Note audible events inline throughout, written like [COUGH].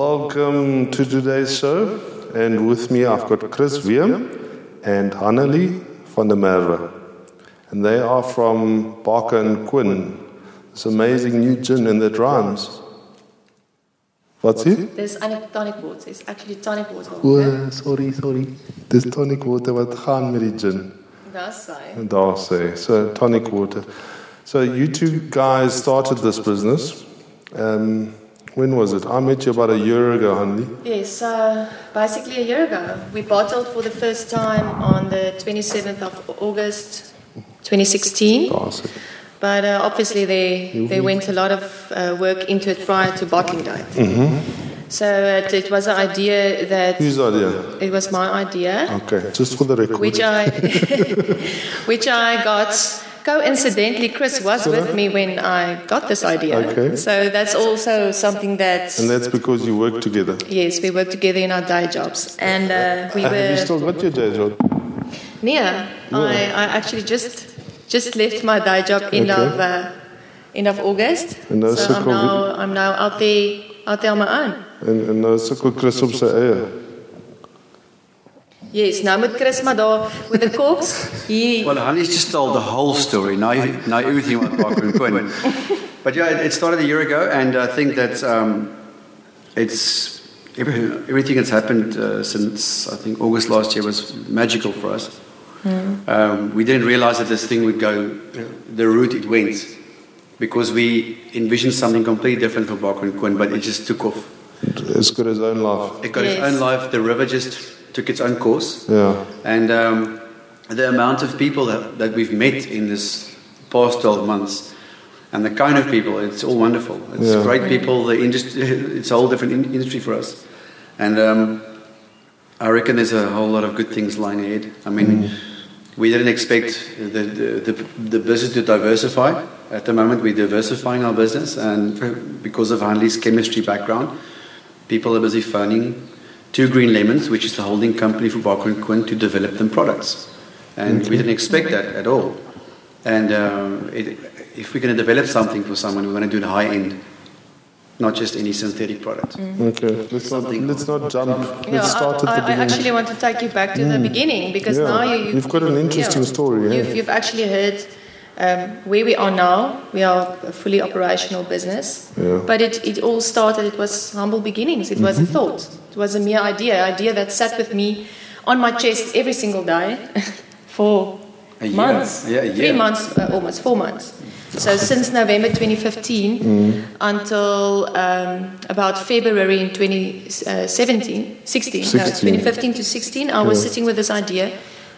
Welcome to today's show. And with me, I've got Chris Wiem and Hannelie van der Merwe. And they are from Barker and Quinn. This amazing new gin in their rhymes. What's it? There's tonic water. It's actually tonic water. Oh, sorry, sorry. Dis tonic water wat gaan met die gin. That's right. Daar sê, so tonic water. So you two guys started this business. Um, when was it? I met you about a year ago, honey. Yes, uh, basically a year ago. We bottled for the first time on the 27th of August 2016. Daar. But uh, obviously, they, there went a lot of uh, work into it prior to bottling date. So it, it was an idea that Whose idea? it was my idea. Okay, just for the record. which I [LAUGHS] which I got coincidentally Chris was with me when I got this idea. Okay. So that's also something that and that's because you work together. yes, we work together in our day jobs. And uh, we Have you were still got your day job? near. I, I actually just just left my day job end Okay. of uh, end of August. And nou so I'm now I'm now out there out there on my own. En en nou sukkel Chris op sy eie. Yes, now met Chris maar daar with the corks. He Well, Honey's just told the whole story. Now, you know everything about Barker and Quinn. But yeah, it, it started a year ago, and I think that um, it's everything, everything that's happened uh, since I think August last year was magical for us. Um, we didn't realize that this thing would go the route it went because we envisioned something completely different for Barker and Quinn, but it just took off. It's got his own life. It got its own life. The river just took its own course. Yeah. And um, the amount of people that, that we've met in this past 12 months and the kind of people, it's all wonderful. It's Yeah. great people. The industry, [LAUGHS] it's a whole different in- industry for us. And um, I reckon there's a whole lot of good things lying ahead. I mean, we didn't expect the, the, the, the business to diversify. At the moment, we're diversifying our business, and because of Hannelie's chemistry background, people are busy phoning Two Green Lemons, which is the holding company for Barker and Quinn, to develop them products. And we didn't expect that at all. And um, it, if we're going to develop something for someone, we want to do the high end, not just any synthetic product. Mm-hmm. Okay. Let's not Something- let's not jump. Yeah, Let's start at the I, I, I beginning. actually want to take you back to the mm. beginning because Yeah, now you, you've got an interesting story, yeah. You've, eh? you've actually heard um, where we are now. We are a fully operational business, Yeah. Mm-hmm. but it, it all started. It was humble beginnings. It was a thought. It was a mere idea, idea that sat with me on my chest every single day [LAUGHS] for A year. months, Yeah, a three months, uh, almost four months. So since November 2015 Mm. until um, about February in 2017, 16, no, 2015 to 16, I was Yeah. sitting with this idea,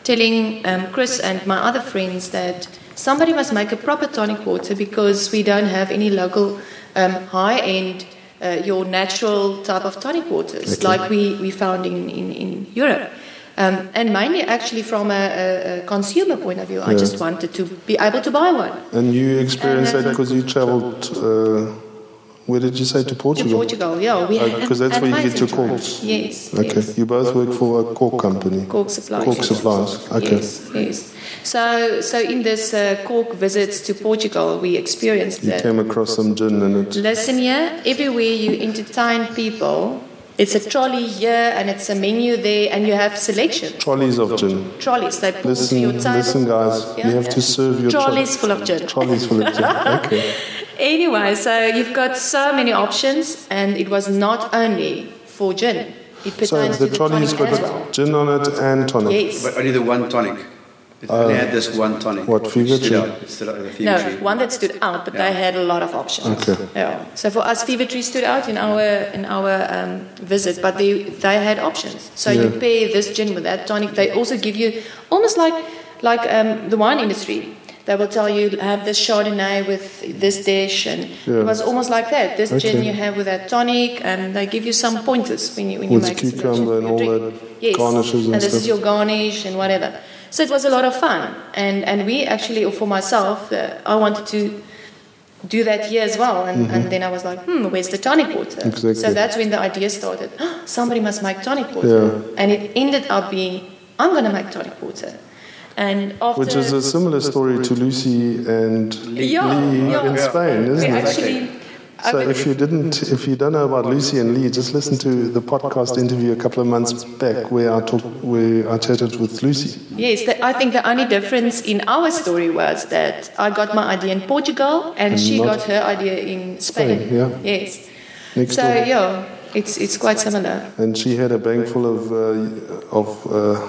telling um, Chris and my other friends that somebody must make a proper tonic water because we don't have any local um, high-end, uh, your natural type of tonic waters Okay. like we, we found in, in, in Europe. Um, and mainly actually from a, a, a consumer point of view, I just wanted to be able to buy one. And you experienced And, that uh, because you traveled. Uh, where did you say to To Portugal? Portugal, yeah. Had Because that's where you get your corks. Yes. Okay. yes. You both work for a cork company. Cork supplies. Cork supplies. Okay. Yes, yes. So, so in this uh, cork visits to Portugal, we experienced You that. came across some gin in it. Listen here, everywhere you entertain people, it's a trolley here and it's a menu there, and you have selection. Trolleys of gin. Trolleys, they pull to Listen, your table. listen, guys. Yeah, You have yeah. to serve your tro- Trolleys full of gin. trolleys full of gin. Okay. [LAUGHS] Anyway, so you've got so many options, and it was not only for gin. It So the to the trolley's tonic got as well. gin on it and tonic. Yes. But only the one tonic. It only had this one tonic. what, Fever Tree? out. Out, Fever No, Tree. one that stood out, but they had a lot of options. Okay. Yeah. So for us, Fever Tree stood out in our in our um, visit, but they they had options. So you Yeah. pair this gin with that tonic. They also give you almost like like um, the wine industry. They will tell you have this Chardonnay with this dish, and Yeah. it was almost like that. This gin you have with that tonic, and they give you some pointers when you when you With make a selection cucumber and your all drink. that yes. garnishes and and this stuff. is your garnish and whatever. So it was a lot of fun, and and we actually, for myself, uh, I wanted to do that here as well. And, and then I was like, hmm, where's the tonic water? Mm-hmm. Exactly. So that's when the idea started. [GASPS] Somebody must make tonic water, Yeah. and it ended up being, I'm going to make tonic water. And after Which is a similar story to Lucy and yeah, Lee yeah. in Spain, isn't it? actually So if you didn't, if you don't know about Lucy and Lee, just listen to the podcast interview a couple of months back where I talk, where I chatted with Lucy. Yes, the, I think the only difference in our story was that I got my idea in Portugal and, And she got her idea in Spain. Spain, yeah. Yes. Next so door. yeah, it's it's quite similar. And she had a bank full of uh, of uh,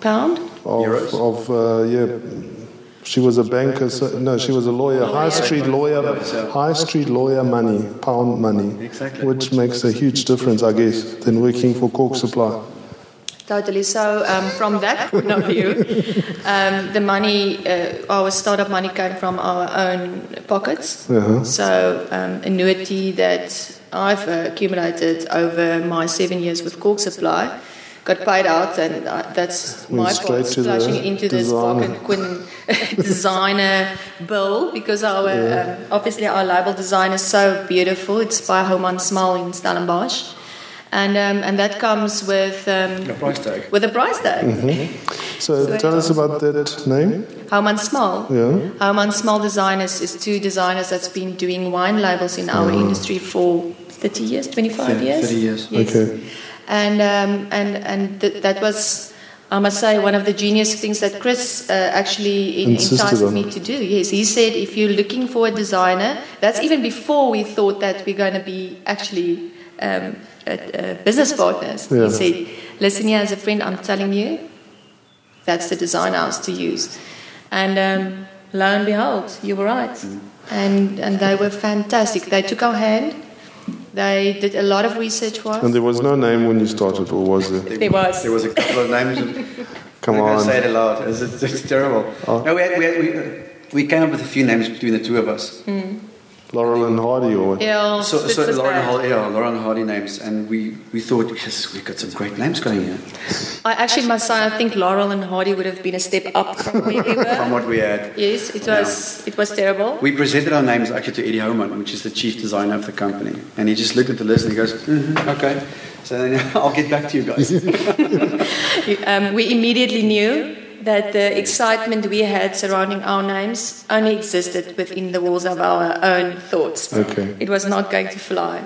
Pound. of, Euros? of uh, yeah. She was a banker. So, no, she was a lawyer. High street lawyer. High street lawyer money, pound money. Which makes a huge difference, I guess, than working for Cork Supply. Totally. So um, from that [LAUGHS] point of view, um, the money, uh, our startup money came from our own pockets. Uh-huh. So um, annuity that I've uh, accumulated over my seven years with Cork Supply got paid out, and uh, that's Went my straight part to splashing into this designer. pocket Quinn [LAUGHS] designer bill because our um, obviously our label design is so beautiful. It's by Homan Small in Stellenbosch. And, um, and that comes with um, A price tag. with a price tag. So So- tell us about that name. Houman Small. Yeah. Houman Small Designers is two designers that's been doing wine labels in our industry for 30 years, 25 30 years. 30 years. Yes. Okay. And, um, and, and th- that was, I must say, one of the genius things that Chris uh, actually in- enticed me to do. Yes, he said if you're looking for a designer, that's even before we thought that we're going to be actually um, uh, uh, business partners. Yeah. He said, listen here, as a friend, I'm telling you, that's the design house to use. And um, lo and behold, you were right. And, and they were fantastic. They took our hand. They did a lot of research for us. And there was no name when you started, or was there? There was. There was a couple of names. [LAUGHS] Come I'm on. gonna say it aloud. It's, it's, it's terrible. Oh. No, we, had, we, had, we, uh, we came up with a few names between the two of us. Laurel and Hardy, or what? Yeah, So, so Spitz Lauren bad. Hardy, yeah, Lauren Hardy names, and we, we thought, yes, we've got some great names going here I actually must say, I think Laurel and Hardy would have been a step up from where we [LAUGHS] from what we had. Yes, it was. It was terrible. We presented our names actually to Eddie Homan, which is the chief designer of the company, and he just looked at the list and he goes, mm "Okay." So then [LAUGHS] I'll get back to you guys. [LAUGHS] Um, we immediately knew that the excitement we had surrounding our names only existed within the walls of our own thoughts. Okay. It was not going to fly.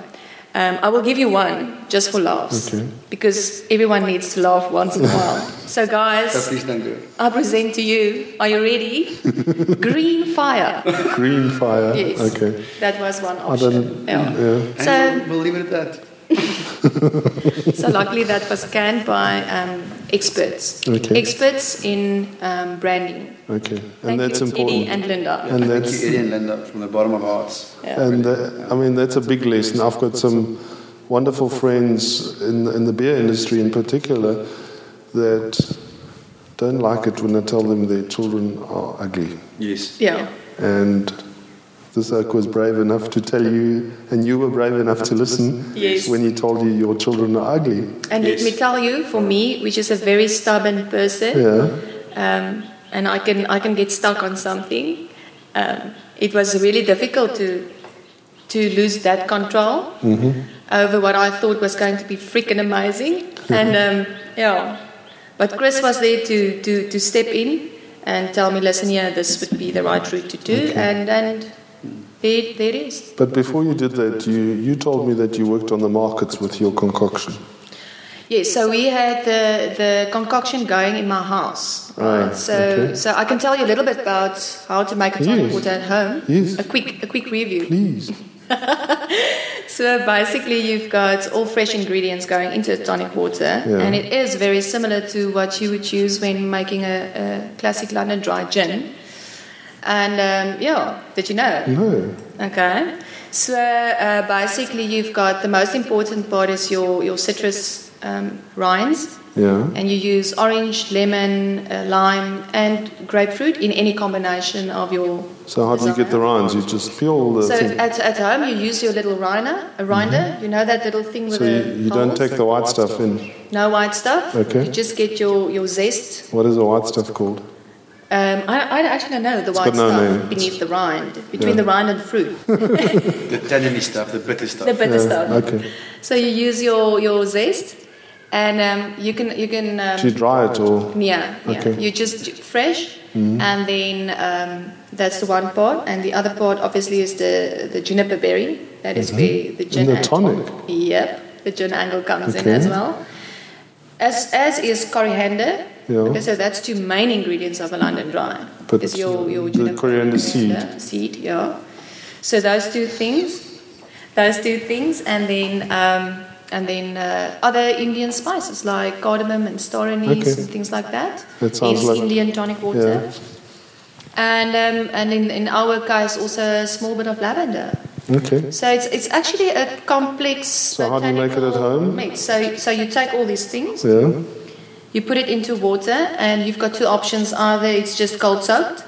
Um, I will give you one just for laughs, Okay. because everyone needs to laugh once in a while. So, [LAUGHS] so guys, please don't do it. I present to you. Are you ready? [LAUGHS] Green fire. Green Fire. Yes. Okay. That was one I option. don't. Yeah. Yeah. So, we'll, we'll leave it at that. [LAUGHS] [LAUGHS] so luckily that was scanned by um, experts. Okay. Experts in um, branding. Okay. Thank And that's you, important. Eddie and Linda. And Thank you, Eddie and Linda, from the bottom of our hearts. Yeah. And uh, I mean, that's a big lesson. I've got some wonderful friends in, in the beer industry in particular that don't like it when I tell them their children are ugly. Yes. yeah. And this oak was brave enough to tell you, and you were brave enough to listen Yes. when he told you your children are ugly. And Yes. let me tell you, for me, which is a very stubborn person, Yeah. um, and I can I can get stuck on something. Um, it was really difficult to to lose that control over what I thought was going to be freaking amazing. and um, yeah, but Chris was there to, to to step in and tell me, listen, yeah, this would be the right route to do, and and there is. But before you did that, you, you told me that you worked on the markets with your concoction. Yes, so we had the, the concoction going in my house. Right. Ah, so okay. so I can tell you a little bit about how to make a tonic Yes. water at home. Yes. A quick a quick review. Please. [LAUGHS] So basically you've got all fresh ingredients going into a tonic water Yeah. and it is very similar to what you would use when making a, a classic London dry gin. And um, yeah, did you know? No. Okay. So uh, basically, you've got the most important part is your, your citrus um, rinds, Yeah. and you use orange, lemon, uh, lime, and grapefruit in any combination of your. So how do you get the rinds? You just peel the So thing. at, at home, you use your little rinder, a rinder. You know that little thing with So you, the you don't holes? take the white stuff in. no white stuff. Okay. You just get your, your zest. What is the white stuff called? Um, I, I actually don't know the white no stuff name. beneath the rind, between Yeah. the rind and the fruit, [LAUGHS] The tanniny stuff, the bitter stuff. the bitter Yeah, stuff. Okay. So you use your, your zest, and um, you can you can um, Do you dry it or? yeah, yeah. Okay. You just fresh, and then um, that's the one part, and the other part obviously is the the juniper berry. That is where the gin Mm-hmm. the and- tonic? Yep, the gin angle comes in as well. As as is coriander. Yeah. Okay, so that's two main ingredients of a London dry. But is your your the coriander seed. seed, yeah. So those two things, those two things, and then um, and then uh, other Indian spices like cardamom and star anise Okay. and things like that. That sounds Hence like- Indian tonic water. Yeah. And um, and in, in our case also a small bit of lavender. Okay. So it's it's actually a complex. So how do you make it at home? Mix. So so you take all these things, Yeah. You put it into water, and you've got two options. Either it's just cold soaked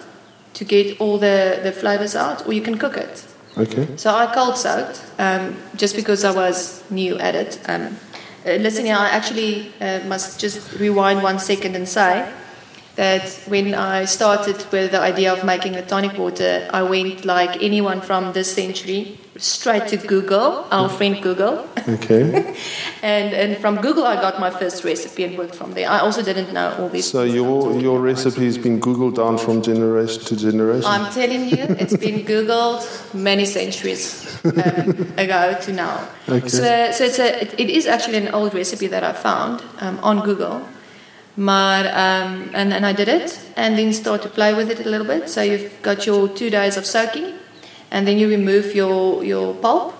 to get all the the flavors out, or you can cook it. Okay. So I cold soaked um, just because I was new at it. Um, uh, listen, here, I actually uh, must just rewind one second and say that when I started with the idea of making a tonic water, I went like anyone from this century straight to Google, our friend Google. Okay. [LAUGHS] and, and from Google, I got my first recipe and worked from there. I also didn't know all these So your your recipe's been googled down from generation to generation. I'm telling you, it's been Googled many centuries um, ago to now. Okay. So, so it's a, it, it is actually an old recipe that I found um, on Google. Maar, um, and, and I did it and then start to play with it a little bit. So you've got your two days of soaking and then you remove your, your pulp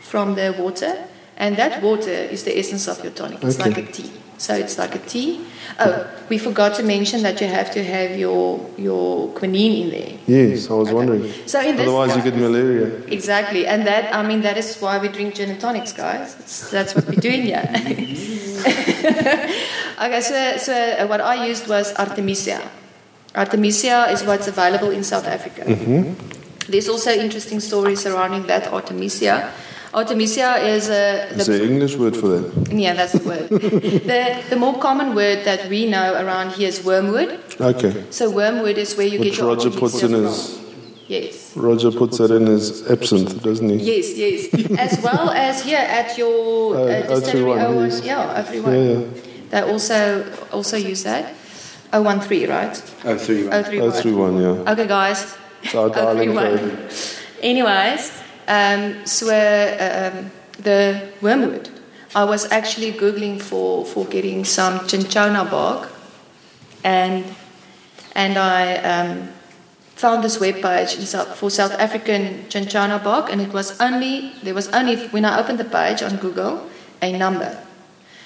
from the water. And that water is the essence of your tonic. It's Okay. like a tea. So it's like a tea. Oh, we forgot to mention that you have to have your, your quinine in there. yes, I was wondering. So in this Otherwise, you get malaria. Exactly, and that I mean that is why we drink gin and tonics, guys. It's, that's what we're doing here. [LAUGHS] okay, so so what I used was Artemisia. Artemisia is what's available in South Africa. Mm-hmm. There's also interesting stories surrounding that Artemisia. Artemisia is a Is there an English word for that? yeah, that's the word. [LAUGHS] the the more common word that we know around here is wormwood. Okay. So wormwood is where you Which get your Roger puts in his. Yes. Roger puts that in his absinthe, doesn't he? Yes, yes. as well as here at your Uh, uh, distillery, 031, oh, yes. yeah, everyone. Yeah, yeah. They also also use that. 013, right? Oh, three. right. 031. Oh, through one, yeah. Okay, guys. It's our [LAUGHS] 031. Anyways, um, so um, the wormwood. I was actually googling for for getting some cinchona bark, and and I um, found this webpage for South African cinchona bark, and it was only there was only when I opened the page on Google a number.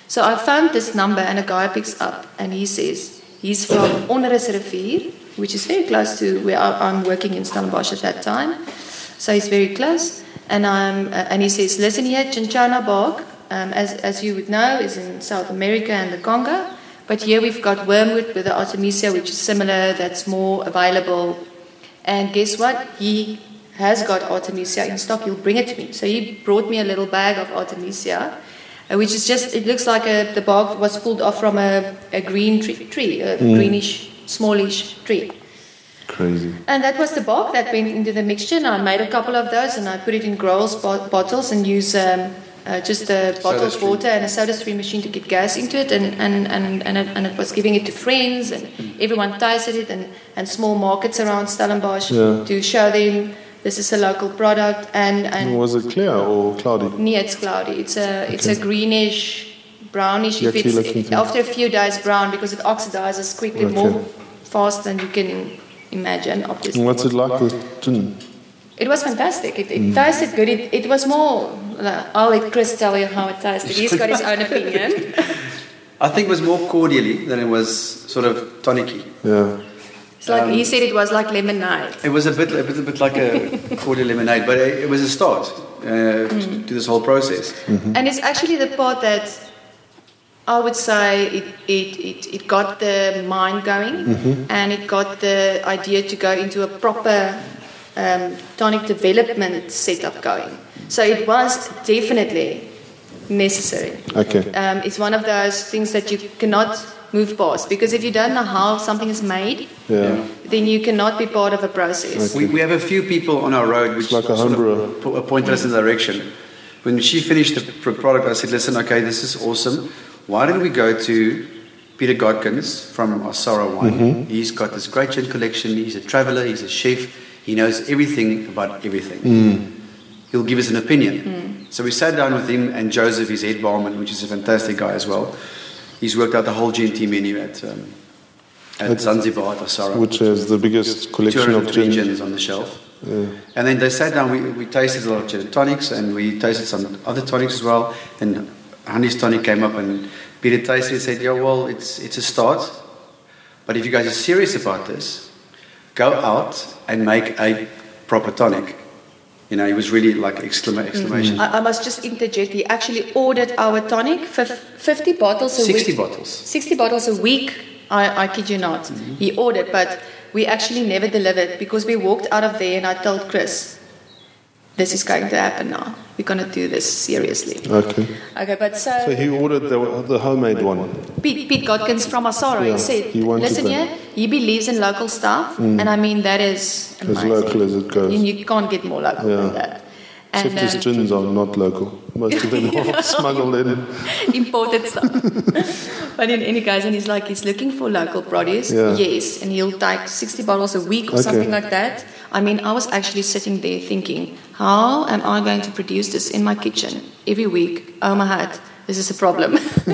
So I found this number, and a guy picks up, and he says he's from Onderus Rivier, which is very close to where I- I'm working in Stellenbosch at that time. So he's very close, and I'm uh, and he says, listen here, cinchona bark, um, as as you would know, is in South America and the Congo. But here we've got wormwood with the Artemisia, which is similar, that's more available. And guess what? He has got Artemisia in stock. He'll bring it to me. So he brought me a little bag of Artemisia, uh, which is just, it looks like a, the bark was pulled off from a, a green tree, tree a greenish, smallish tree. Crazy. And that was the bulk that went into the mixture. And I made a couple of those and I put it in Growl's bo- bottles and use um, uh, just a bottle of water and a soda stream machine to get gas into it. And, and, and, and, it, and it was giving it to friends and everyone tasted it and, and small markets around Stellenbosch Yeah. to show them this is a local product. And, and Was it clear or cloudy? near it's cloudy. It's a, it's a greenish, brownish. If it's, after a few days brown because it oxidizes quickly Okay. more fast than you can imagine. Obviously. And what's it like with gin? It was fantastic. It, it Mm. tasted good. It, it was more. uh, I'll let Chris tell you how it tasted. He's got his own opinion. [LAUGHS] I think it was more cordially than it was sort of tonicky. Yeah. It's like Um, he said it was like lemonade. It was a bit, it was a bit like a [LAUGHS] cordial lemonade, but it, it was a start uh, to, to this whole process. And it's actually the part that I would say it, it, it, it got the mind going and it got the idea to go into a proper um, tonic development setup going. So it was definitely necessary. Okay. Um, it's one of those things that you cannot move past because if you don't know how something is made, Yeah. then you cannot be part of a process. We, we have a few people on our road which like a sort of po- pointed us in the direction. When she finished the product, I said, listen, okay, this is awesome. Why don't we go to Peter Godkins from Asara Wine? Mm-hmm. He's got this great gin collection. He's a traveler, he's a chef. He knows everything about everything. Mm. He'll give us an opinion. Mm. So we sat down with him and Joseph, his head barman, which is a fantastic guy as well. He's worked out the whole GNT menu at, um, at Zanzibar, at Asara. Which has the biggest collection of 203 gin. gins on the shelf. Yeah. And then they sat down, we, we tasted a lot of gin and tonics, and we tasted some other tonics as well. And Honey's tonic came up, and Peter it and said, Yeah, well, it's, it's a start. But if you guys are serious about this, go out and make a proper tonic. You know, he was really like exclama- mm-hmm. exclamation. I, I must just interject. He actually ordered our tonic for 50 bottles a 60 week. bottles. 60 bottles a week. I, I kid you not. Mm-hmm. He ordered, but we actually never delivered because we walked out of there and I told Chris, this is going to happen now. We're going to do this seriously. Okay. Okay, but so, So he ordered the, the homemade one. Pete, Pete Godkins from Asara, Yeah, he said, he listen that. here, he believes in local stuff. Mm. And I mean, that is As local as it goes. And you can't get more local Yeah. than that. Except And, uh, his gins are not local. Most of them [LAUGHS] are smuggled in. imported stuff. [LAUGHS] but in any case, and he's like, he's looking for local produce. Yeah. Yes, and he'll take 60 bottles a week or Okay. something like that. I mean, I was actually sitting there thinking, how am I going to produce this in my kitchen every week? Oh my heart, this is a problem. [LAUGHS]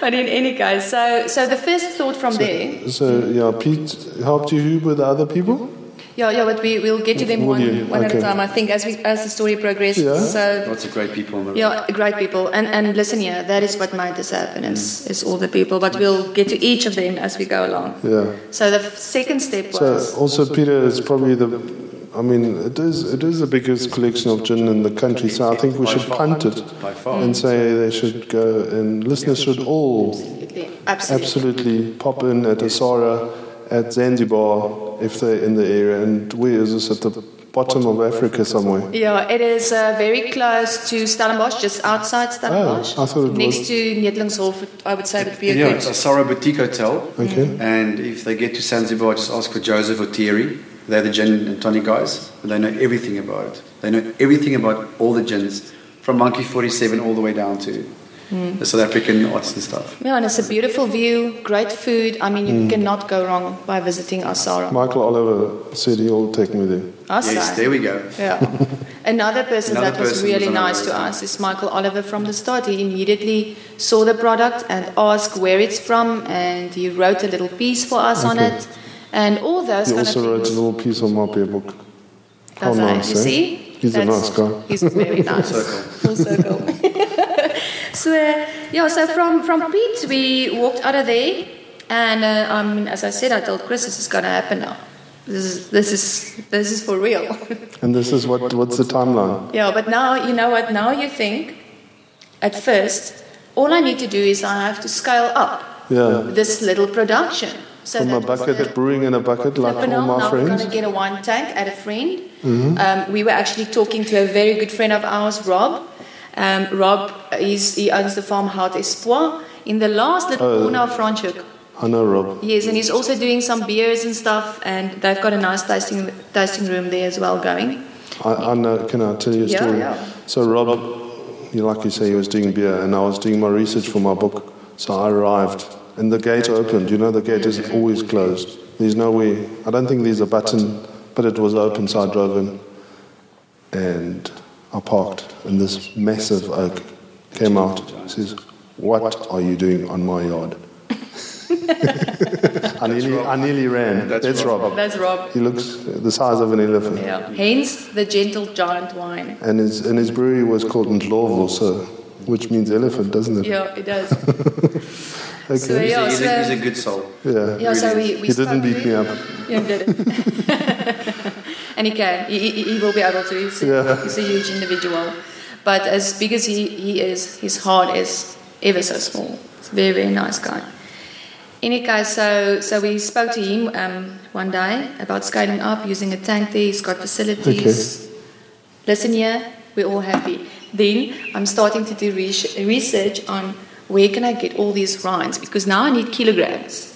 but in any case, so so the first thought from there, So, yeah, Pete helped you with other people? Yeah, yeah, but we will get to them Will one, you? one at a time. I think as we as the story progresses. Yeah. So Lots of great people on the road. Yeah, great people. And and listen here, that is what made this happen is, mm. is all the people. But we'll get to each of them as we go along. Yeah. So the second step was. So also Peter is probably the. I mean, it is it is the biggest collection of gin in the country. So I think we should punt it and say they should go and listeners should all absolutely, absolutely. absolutely pop in at Asara, at Zanzibar if they're in the area. And we where is this at the bottom of Africa somewhere? Yeah, it is uh, very close to Stellenbosch, just outside Stellenbosch. Oh, I thought it Next was- to Neethlingshof, I would say would be a Yeah, good. it's a Sara Boutique Hotel. Okay. And if they get to Zanzibar, just ask for Joseph or Thierry. They're the gin and tonic guys. And they know everything about it. They know everything about all the gins, from Monkey 47 all the way down to the South African arts and stuff. Yeah, and it's a beautiful view, great food. I mean, you Mm. cannot go wrong by visiting Asara. Michael Olivier said he'll take me there. Asara. Yes, there we go. Yeah. [LAUGHS] Another person Another that was person really was nice to us is Michael Olivier from the start. He immediately saw the product and asked where it's from, and he wrote a little piece for us on it, and all those He kind also of wrote a little piece on my beer book. How Does I? nice, you eh? see? He's a That's- nice guy. He's very [LAUGHS] nice. circle. Full circle. [LAUGHS] so uh, yeah, so from from Pete we walked out of there, and uh, I mean, as I said, I told Chris this is going to happen now. This is this is this is for real. [LAUGHS] And this is what what's the timeline? Yeah, but now you know what? Now you think, at first, all I need to do is I have to scale up Yeah. this little production. So From a bucket, the- brewing in a bucket like all my now we're. Mm-hmm. going to get a wine tank at a friend. Um, we were actually talking to a very good friend of ours, Rob. Um, Rob, is, he owns the farm Haute Espoir in the last little Oh. corner of Franschhoek. I know Rob. Yes, and he's also doing some beers and stuff, and they've got a nice tasting tasting room there as well going. I, I know. Can I tell you a Yeah, story? yeah. So Rob, you like you say, he was doing beer, and I was doing my research for my book. So I arrived, and the gate opened. You know, the gate is always closed. There's no way. I don't think there's a button, but it was open. So I drove in, and I parked, and this massive oak came out. Says, "What are you doing on my yard?" [LAUGHS] I nearly, I nearly ran. That's That's, Rob. That's Rob. He looks the size of an elephant. Yeah. Hence the gentle giant wine. And his, and his brewery was called Ndlovu, so, which means elephant, doesn't it? Yeah, it does. [LAUGHS] Okay. So, He's, yeah, a, he's, a, so- he's a good soul. yeah. Yeah, so we, we He didn't beat me him. up. Yeah, did it. [LAUGHS] and he can. He, he, will be able to. He's a, Yeah. he's a huge individual. But as big as he, he is, his heart is ever so small. He's a very, very nice guy. Any case, so, so we spoke to him um, one day about scaling up, using a tank there. He's got facilities. Listen here, we're all happy. Then I'm starting to do research on where can I get all these rinds because now I need kilograms.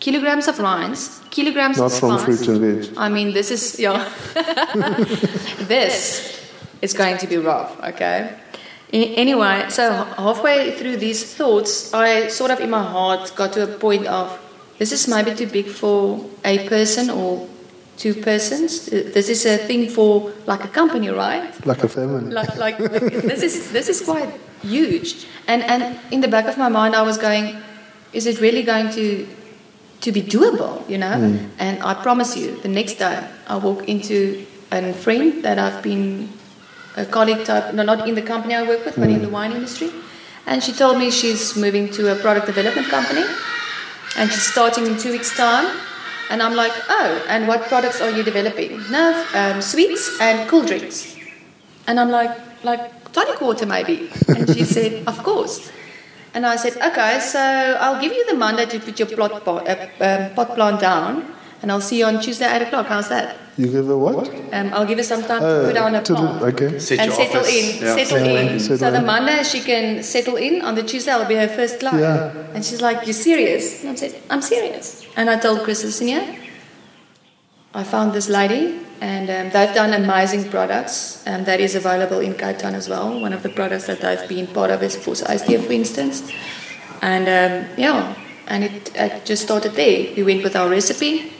Kilograms of rinds, kilograms Not of from fruit and veg. I mean, this is yeah. [LAUGHS] this is going to be rough. Okay. Anyway, so halfway through these thoughts, I sort of in my heart got to a point of this is maybe too big for a person or two persons. Uh, This is a thing for like a company, right? Like a family. like, like this is this is quite huge and and in the back of my mind i was going is it really going to to be doable you know? And i promise you the next day i walk into a friend that i've been a colleague type no not in the company i work with but in the wine industry. And she told me she's moving to a product development company and she's starting in two weeks time. And i'm like oh and what products are you developing? No um, sweets and cool drinks. And I'm like, like tonic water maybe. And she said, of course. And I said, okay, so I'll give you the Monday to put your plot pot, uh, um, pot plant down, and I'll see you on Tuesday at 8 o'clock. How's that? You give her what? Um, I'll give her some time to Uh, put down a to plant. okay. Set and settle office. in, Yeah. settle Yeah, in. settle so the. Monday she can settle in. On the Tuesday, I'll be her first client. Yeah. And she's like, "You serious?" And I said, "I'm serious." And I told Chris, "Listen here, I found this lady, and um, they've done amazing products, and that is available in Cape Town as well. One of the products that they've been part of is Force ISTF, for instance. And um, yeah, and it, it just started there. We went with our recipe,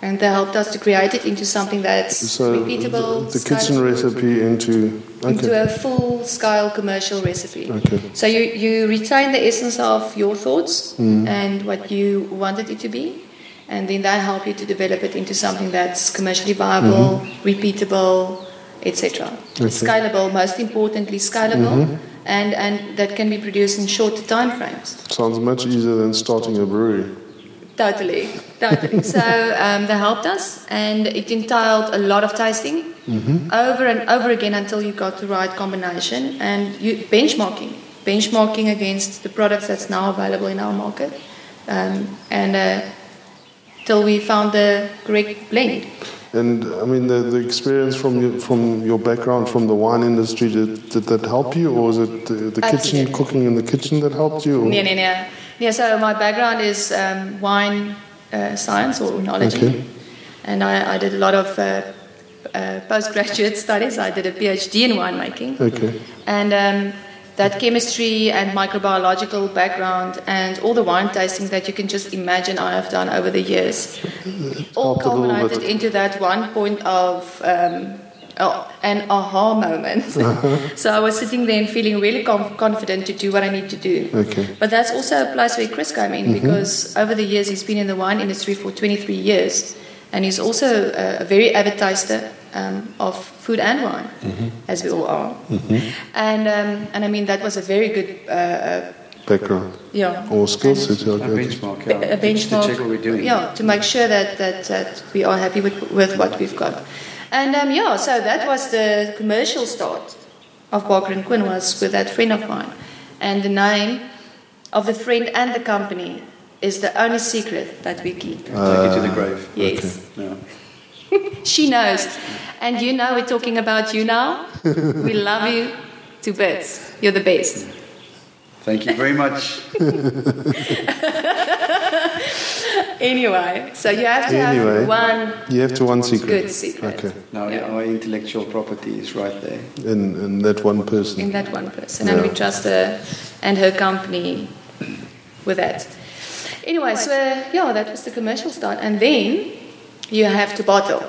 and they helped us to create it into something that's So repeatable. the, the kitchen recipe into Into a full scale commercial recipe. Okay. So you, you retain the essence of your thoughts Mm. and what you wanted it to be, and then they help you to develop it into something that's commercially viable, repeatable, etc. Mm-hmm. Okay. Scalable, most importantly, scalable, and, and that can be produced in short time frames. Sounds much easier than starting a brewery. Totally, totally. [LAUGHS] so um, they helped us, and it entailed a lot of tasting over and over again until you got the right combination and you, benchmarking, benchmarking against the products that's now available in our market, um, and uh, till we found the correct blend. And I mean, the, the experience from your, from your background from the wine industry, did, did that help you, or was it the, the kitchen, Absolutely. cooking in the kitchen that helped you? or- Yeah, yeah, yeah. Yeah, so my background is um, wine uh, science or oenology. Okay. And I, I did a lot of uh, uh, postgraduate [LAUGHS] studies. I did a PhD in winemaking. Okay. And um, that chemistry and microbiological background and all the wine tasting that you can just imagine I have done over the years all culminated into that one point of um, oh, an aha moment. [LAUGHS] so I was sitting there and feeling really com- confident to do what I need to do. Okay. But that's also a place where Chris came in because over the years he's been in the wine industry for 23 years and he's also a, a very avid taster um, of food and wine, as we all are. And, um, and I mean, that was a very good uh, uh, Background yeah, or skill set. A benchmark, yeah. a benchmark. To check what we're doing. Yeah, to make sure that, that, that we are happy with, with what we've got. And um, yeah, so that was the commercial start of Barker and Quinn was with that friend of mine. And the name of the friend and the company is the only secret that we keep. Take it to the grave. Yes. Yeah. [LAUGHS] She knows. And you know we're talking about you now. [LAUGHS] we love you to bits. You're the best. Thank you very much. [LAUGHS] Anyway, so you have to Anyway. have one You have to one secret. good secret. Okay. Now Yeah. our intellectual property is right there. In, in that one person. in that one person, and we trust her and her company with that. Anyway, so uh, yeah, that was the commercial start, and then you have to bottle.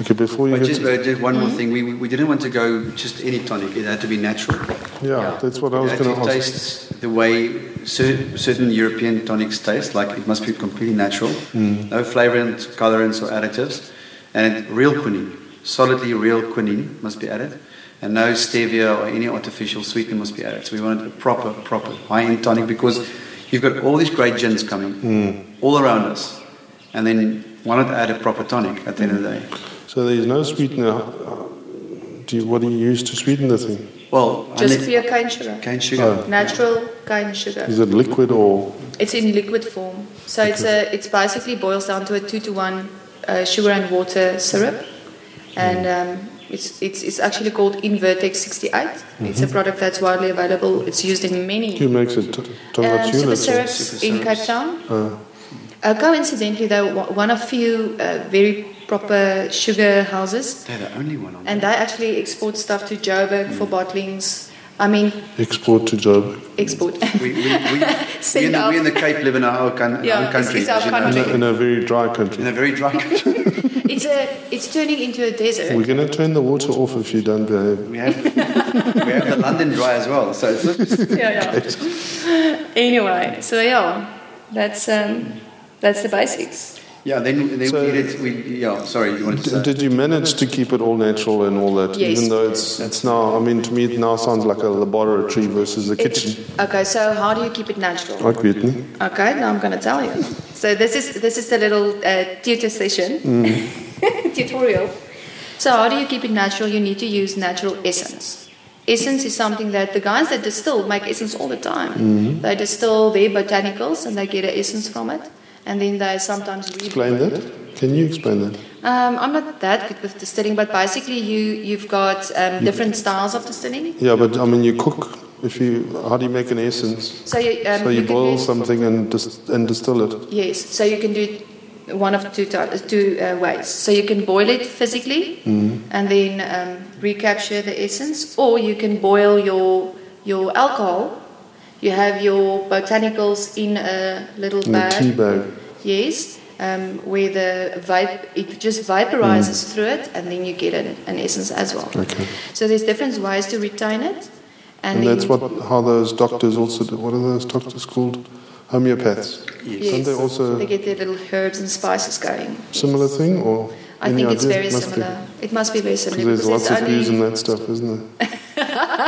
Okay, before you But just, to, uh, just one more thing. We, we didn't want to go just any tonic. It had to be natural. yeah, that's what I was it had going to to ask. taste the way cer- certain European tonics taste. Like it must be completely natural. Mm. No flavorants, colorants, or additives. And real quinine, solidly real quinine must be added. And no stevia or any artificial sweetener must be added. So we wanted a proper, proper high-end tonic because you've got all these great gins coming Mm. all around us. And then wanted not add a proper tonic at the end of the day. So there's no sweetener. Uh, Do you, what do you use to sweeten the thing? Well, Just unless- pure cane sugar, cane sugar. Oh. natural cane sugar. Is it liquid or? It's in liquid form, so it's a it's basically boils down to a two to one uh, sugar and water syrup, and um, it's it's it's actually called Invertex 68. It's a product that's widely available. It's used in many Who makes it? Um, Tonga super Tula? syrups Super in syrups. Cape Town. Uh, Uh, coincidentally, though, one- one of few uh, very proper sugar houses, They're the only one on and they actually export stuff to Joburg for bottlings. I mean, export to Joburg. export. We, we, we, [LAUGHS] we, in the, we in the Cape live in our own, coun- Yeah, own it's- country. it's our as you know. In country. a, in a very dry country. In country. a very dry country. [LAUGHS] [LAUGHS] it's a it's turning into a desert. We're going to turn the water off if you don't behave. We have we have the London Dry as well. So it's just yeah, yeah. Anyway, so yeah, that's um, that's the basics. yeah. Then then So- we needed we yeah. Sorry, you wanted to say. Did you manage to keep it all natural and all that? Yes. Even though it's it's now, I mean, to me it now sounds like a laboratory versus a kitchen. Okay, so how do you keep it natural? Ek weet. Eh? Okay, now I'm going to tell you. So this is this is the little uh, tutor session mm. [LAUGHS] tutorial. So how do you keep it natural? You need to use natural essence. Essence is something that the guys that distill make essence all the time. Mm-hmm. They distill their botanicals and they get an essence from it, and then they sometimes Explain that. Can you explain that? Um, I'm not that good with distilling, but basically you you've got um, different styles of distilling. Yeah, but I mean, you cook. If you, how do you make an essence? So you, um, so you, can boil something and dis- and distill it. Yes, so you can do it one of two types, two uh, ways. So you can boil it physically and then um, recapture the essence, or you can boil your your alcohol. You have your botanicals in a little In a bag. tea bag. Yes, um, where the vape it just vaporizes through it, and then you get an, an essence as well. Okay. So there's different ways to retain it, and, And that's what how those doctors also do. What are those doctors called? Homeopaths. yes, Don't they also they get their little herbs and spices going. similar thing or? I think it's idea? very Must be. similar. It must be very similar. Because similar. there's lots of only- views in that stuff, isn't there? [LAUGHS]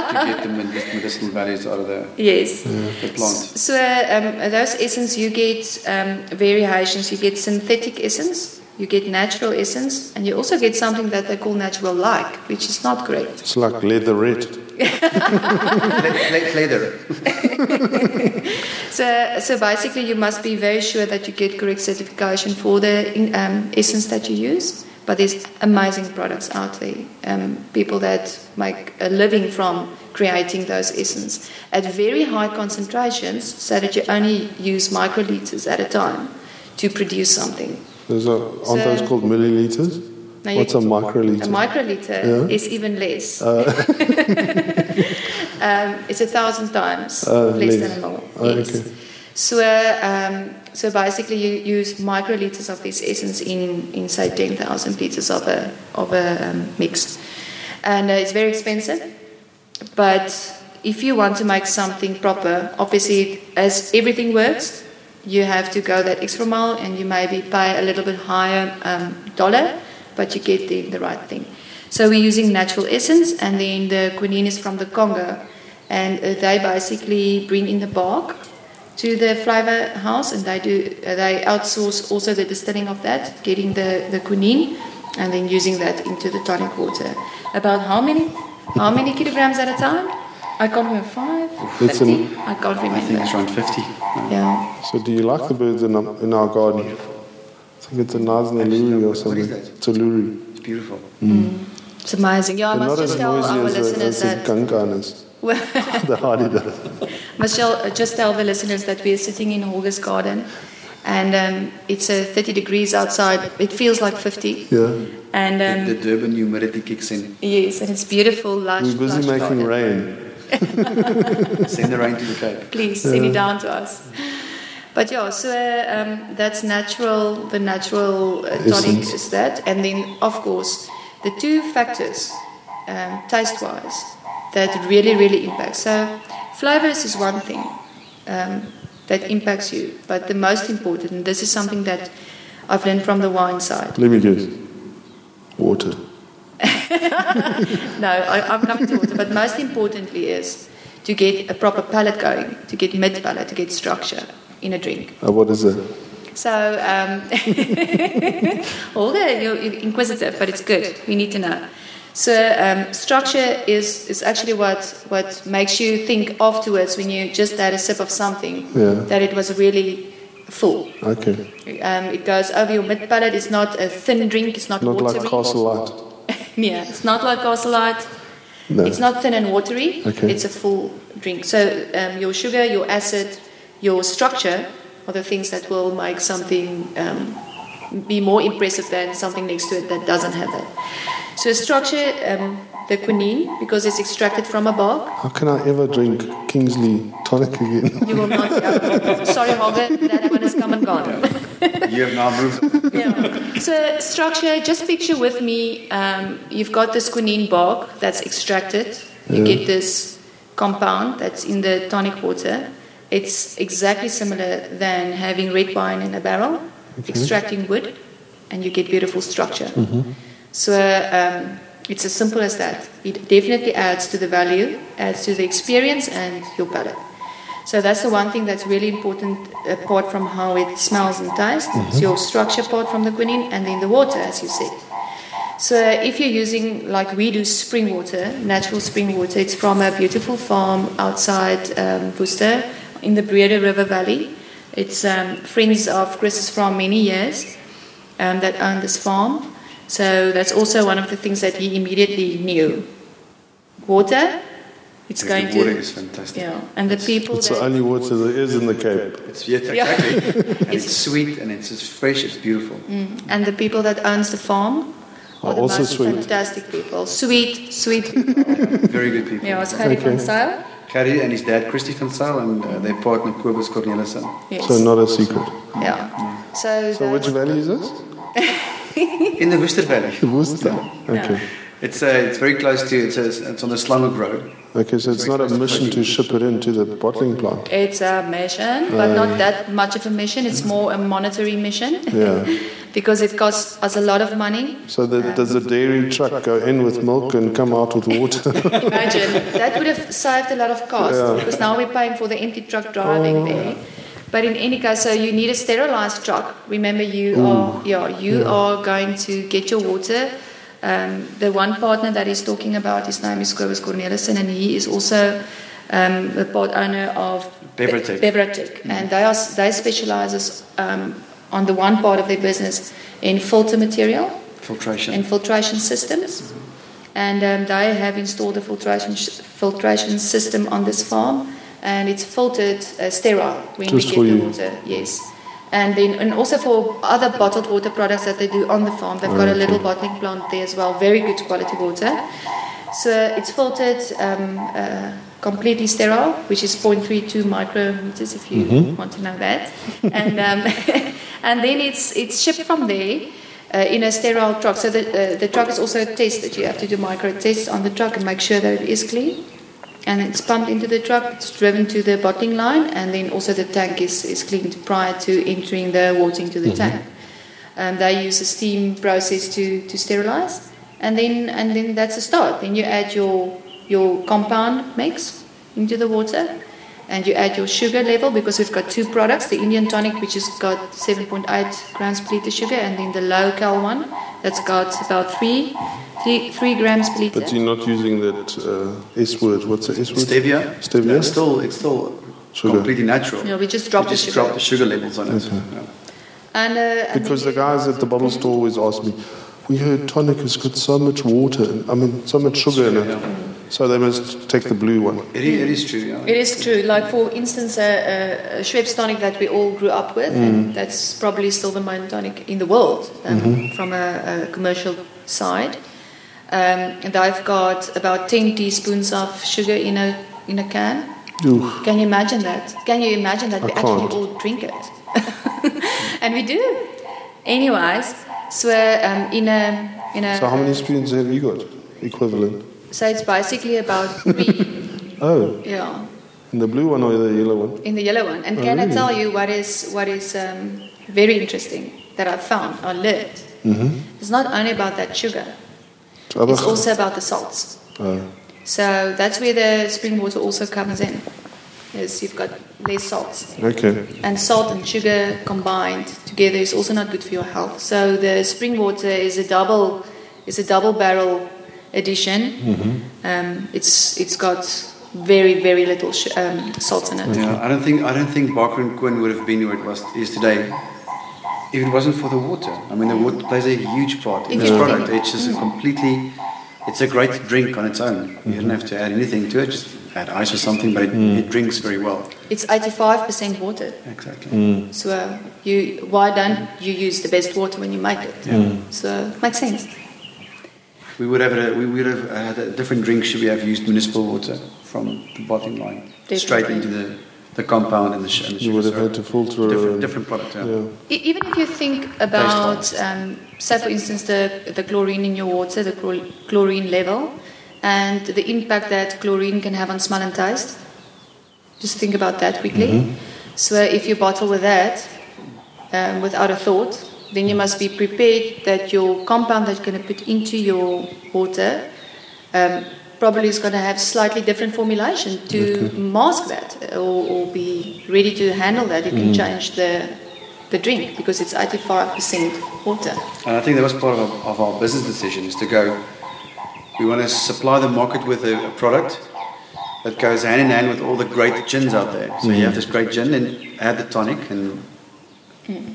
to get the medicinal values out of the, Yes. the plant. So um, those essence, you get um, variations. You get synthetic essence, you get natural essence, and you also get something that they call natural like, which is not great. It's like leatherette. Le- le- leather. [LAUGHS] So, so basically, you must be very sure that you get correct certification for the in- um, essence that you use. But there's amazing products out there. Um, people that make a living from creating those essence at very high concentrations, so that you only use microliters at a time to produce something. There's a, aren't So- those called milliliters? You- What's a microliter? A microliter Yeah. is even less. [LAUGHS] um, it's a thousand times Uh, less, less. than a mole. Oh, yes. okay. So, um, so basically, you use microliters of this essence in, in say, 10,000 liters of a, of a um, mix. And uh, it's very expensive. But if you want to make something proper, obviously, as everything works, you have to go that extra mile and you maybe pay a little bit higher um, dollar, but you get the, the right thing. So we're using natural essence, and then the quinine is from the Congo, and uh, they basically bring in the bark to the flavor house, and they do uh, they outsource also the distilling of that, getting the the quinine, and then using that into the tonic water. About how many how many kilograms at a time? I can't remember five, It's fifty. an- I can't remember. I think it's around 50. Yeah. So do you like the birds in our, in our garden? I think it's a Knysna luri or something. is that? It's a luri. It's beautiful. It's amazing. Yeah, I They're must not just as tell noisy our as, listeners the, as that. the kankanas. The hardy Must tell, uh, just tell the listeners that we're sitting in Holger's garden, and um, it's uh, 30 degrees outside. It feels like 50, Yeah. and um, the, the Durban humidity kicks in. yes, and it's beautiful. Lush, We're busy lush making garden. rain. [LAUGHS] Send the rain to the Cape. Please send it down to us. But yeah, so uh, um, that's natural. The natural uh, tonic Essence. is that, and then of course the two factors, um, taste-wise, that really really impacts. So flavors is one thing um, that impacts you, but the most important, and this is something that I've learned from the wine side. Let me guess. Water. [LAUGHS] No, I, I'm coming to water, but most importantly is to get a proper palate going, to get mid palate, to get structure in a drink. Uh, what is it? So, um, [LAUGHS] Olga, you're inquisitive, but it's good. We need to know. So, um, structure is, is actually what, what makes you think afterwards when you just had a sip of something Yeah. that it was really full. Okay. Um, it goes over your mid palate. It's not a thin drink. It's not, Not watery. like Castle Lite. [LAUGHS] yeah, it's not like Castle Lite. No. It's not thin and watery. Okay. It's a full drink. So um, your sugar, your acid, your structure are the things that will make something um, be more impressive than something next to it that doesn't have that. So structure, um, the quinine, because it's extracted from a bark, How can I ever drink Kingsley tonic again? [LAUGHS] you will not. Yeah. Sorry, Holger, that one has come and gone. [LAUGHS] you have now moved. [LAUGHS] yeah. So structure, just picture with me, um, you've got this quinine bark that's extracted. You Yeah. get this compound that's in the tonic water. It's exactly similar than having red wine in a barrel, extracting wood, and you get beautiful structure. So um, it's as simple as that. It definitely adds to the value, adds to the experience and your palate. So that's the one thing that's really important apart from how it smells and tastes. It's your structure part from the quinine and then the water, as you said. So if you're using, like we do, spring water, natural spring water, it's from a beautiful farm outside um, Worcester in the Breede River Valley. It's um, friends of Chris's from many years um, that own this farm. So that's also one of the things that he immediately knew. Water, it's going the water to is fantastic. yeah, and the people It's the only water there is in the Cape. It's yeah, Yeah. exactly. [LAUGHS] and it's, It's- sweet and it's just fresh. It's beautiful. and the people that owns the farm Are are the also most sweet. fantastic people. Sweet, sweet people. [LAUGHS] Very good people. ja, ons Gary van Okay. Styl. Carrie and his dad, Christy van Zyl, and uh, their partner, Kobus Cornelissen. Yes. So not a secret. yeah. So, So which valley is this? [LAUGHS] In the Worcester Valley. Worcester. Okay. It's, uh, it's very close to, it's, uh, it's on the Slanghoek Road. Okay, so it's not a mission to ship it into the bottling plant. It's a mission, but not that much of a mission. It's more a monetary mission Yeah. [LAUGHS] because it costs us a lot of money. So the, does the dairy truck go in with milk and come out with water? [LAUGHS] Imagine that would have saved a lot of cost Yeah. because now we're paying for the empty truck driving there. But in any case, so you need a sterilized truck. Remember, you are yeah you are going to get your water. Um, the one partner that he's talking about, his name is Kobus Cornelissen, and he is also um, the part owner of Bevertech. Bevertech, and they are they specializes um, on the one part of their business in filter material Filtration. and filtration systems. And um, they have installed a filtration sh- filtration system on this farm, and it's filtered uh, sterile when Just we get the water. Yes, and then and also for other bottled water products that they do on the farm, they've got a little bottling plant there as well. Very good quality water. So it's filtered um, uh, completely sterile, which is 0.32 micrometers, if you want to know that. and um, [LAUGHS] and then it's it's shipped from there uh, in a sterile truck. So the uh, the truck is also tested. You have to do micro tests on the truck and make sure that it is clean. And it's pumped into the truck. It's driven to the bottling line, and then also the tank is, is cleaned prior to entering the water into the tank. Um, they use a steam process to, to sterilize, and then and then that's a start. Then you add your your compound mix into the water, and you add your sugar level because we've got two products: the Indian tonic, which has got 7.8 grams per liter sugar, and then the low cal one that's got about three three, three grams per liter. But you're not using that uh, S word. What's the S word? Stevia. Stevia? It's still, it's still Sugar. completely natural. Yeah, we just drop we the sugar. drop the sugar levels on it. Yeah. And, uh, and Because the guys at the bottle store always ask me, we heard tonic has got so much water, in, I mean, so much sugar in it. So they must take the blue one. It, is, it is true. Yeah. It is true. Like for instance, a, a, a Schweppes tonic that we all grew up with, and that's probably still the main tonic in the world um, from a, a commercial side. Um, and I've got about ten teaspoons of sugar in a in a can. Ooh. Can you imagine that? Can you imagine that I we actually can't. all drink it? [LAUGHS] and we do. Anyways, so um, in a in a So how many spoons have you got? Equivalent. So it's basically about three. [LAUGHS] Oh, yeah. in the blue one or the yellow one? in the yellow one. And Oh, can I tell you what is what is um, very interesting that I found or learned? Mm-hmm. It's not only about that sugar; Other- it's also about the salts. Oh. So that's where the spring water also comes in. Is you've got less salts, okay. and salt and sugar combined together is also not good for your health. So the spring water is a double is a double barrel addition. Mm-hmm. Um, it's it's got very very little sh- um, salt in it. Yeah, I don't think I don't think Barker and Quinn would have been where it was is today if it wasn't for the water. I mean, the water plays a huge part in If this you product. think- It's just a completely, it's a great drink on its own. You don't have to add anything to it. Just add ice or something, but it, it drinks very well. It's 85% water. Exactly. So uh, you, why don't you use the best water when you make it? Yeah. So it makes sense. We would have a, we would have had a different drink should we have used municipal water from the bottom line straight into the the compound and the, sh- and the You would have syrup. had to filter different, and- different product. Yeah. Yeah. Even if you think about, um, say for instance, the, the chlorine in your water, the chlorine level, and the impact that chlorine can have on smell and taste. Just think about that quickly. So if you bottle with that, um, without a thought, then you must be prepared that your compound that you're going to put into your water um, probably is going to have slightly different formulation to mask that or, or be ready to handle that. It can change the, the drink because it's 85% water. And I think that was part of our, of our business decision is to go, we want to supply the market with a, a product that goes hand in hand with all the great gins out there. So you have this great gin and add the tonic and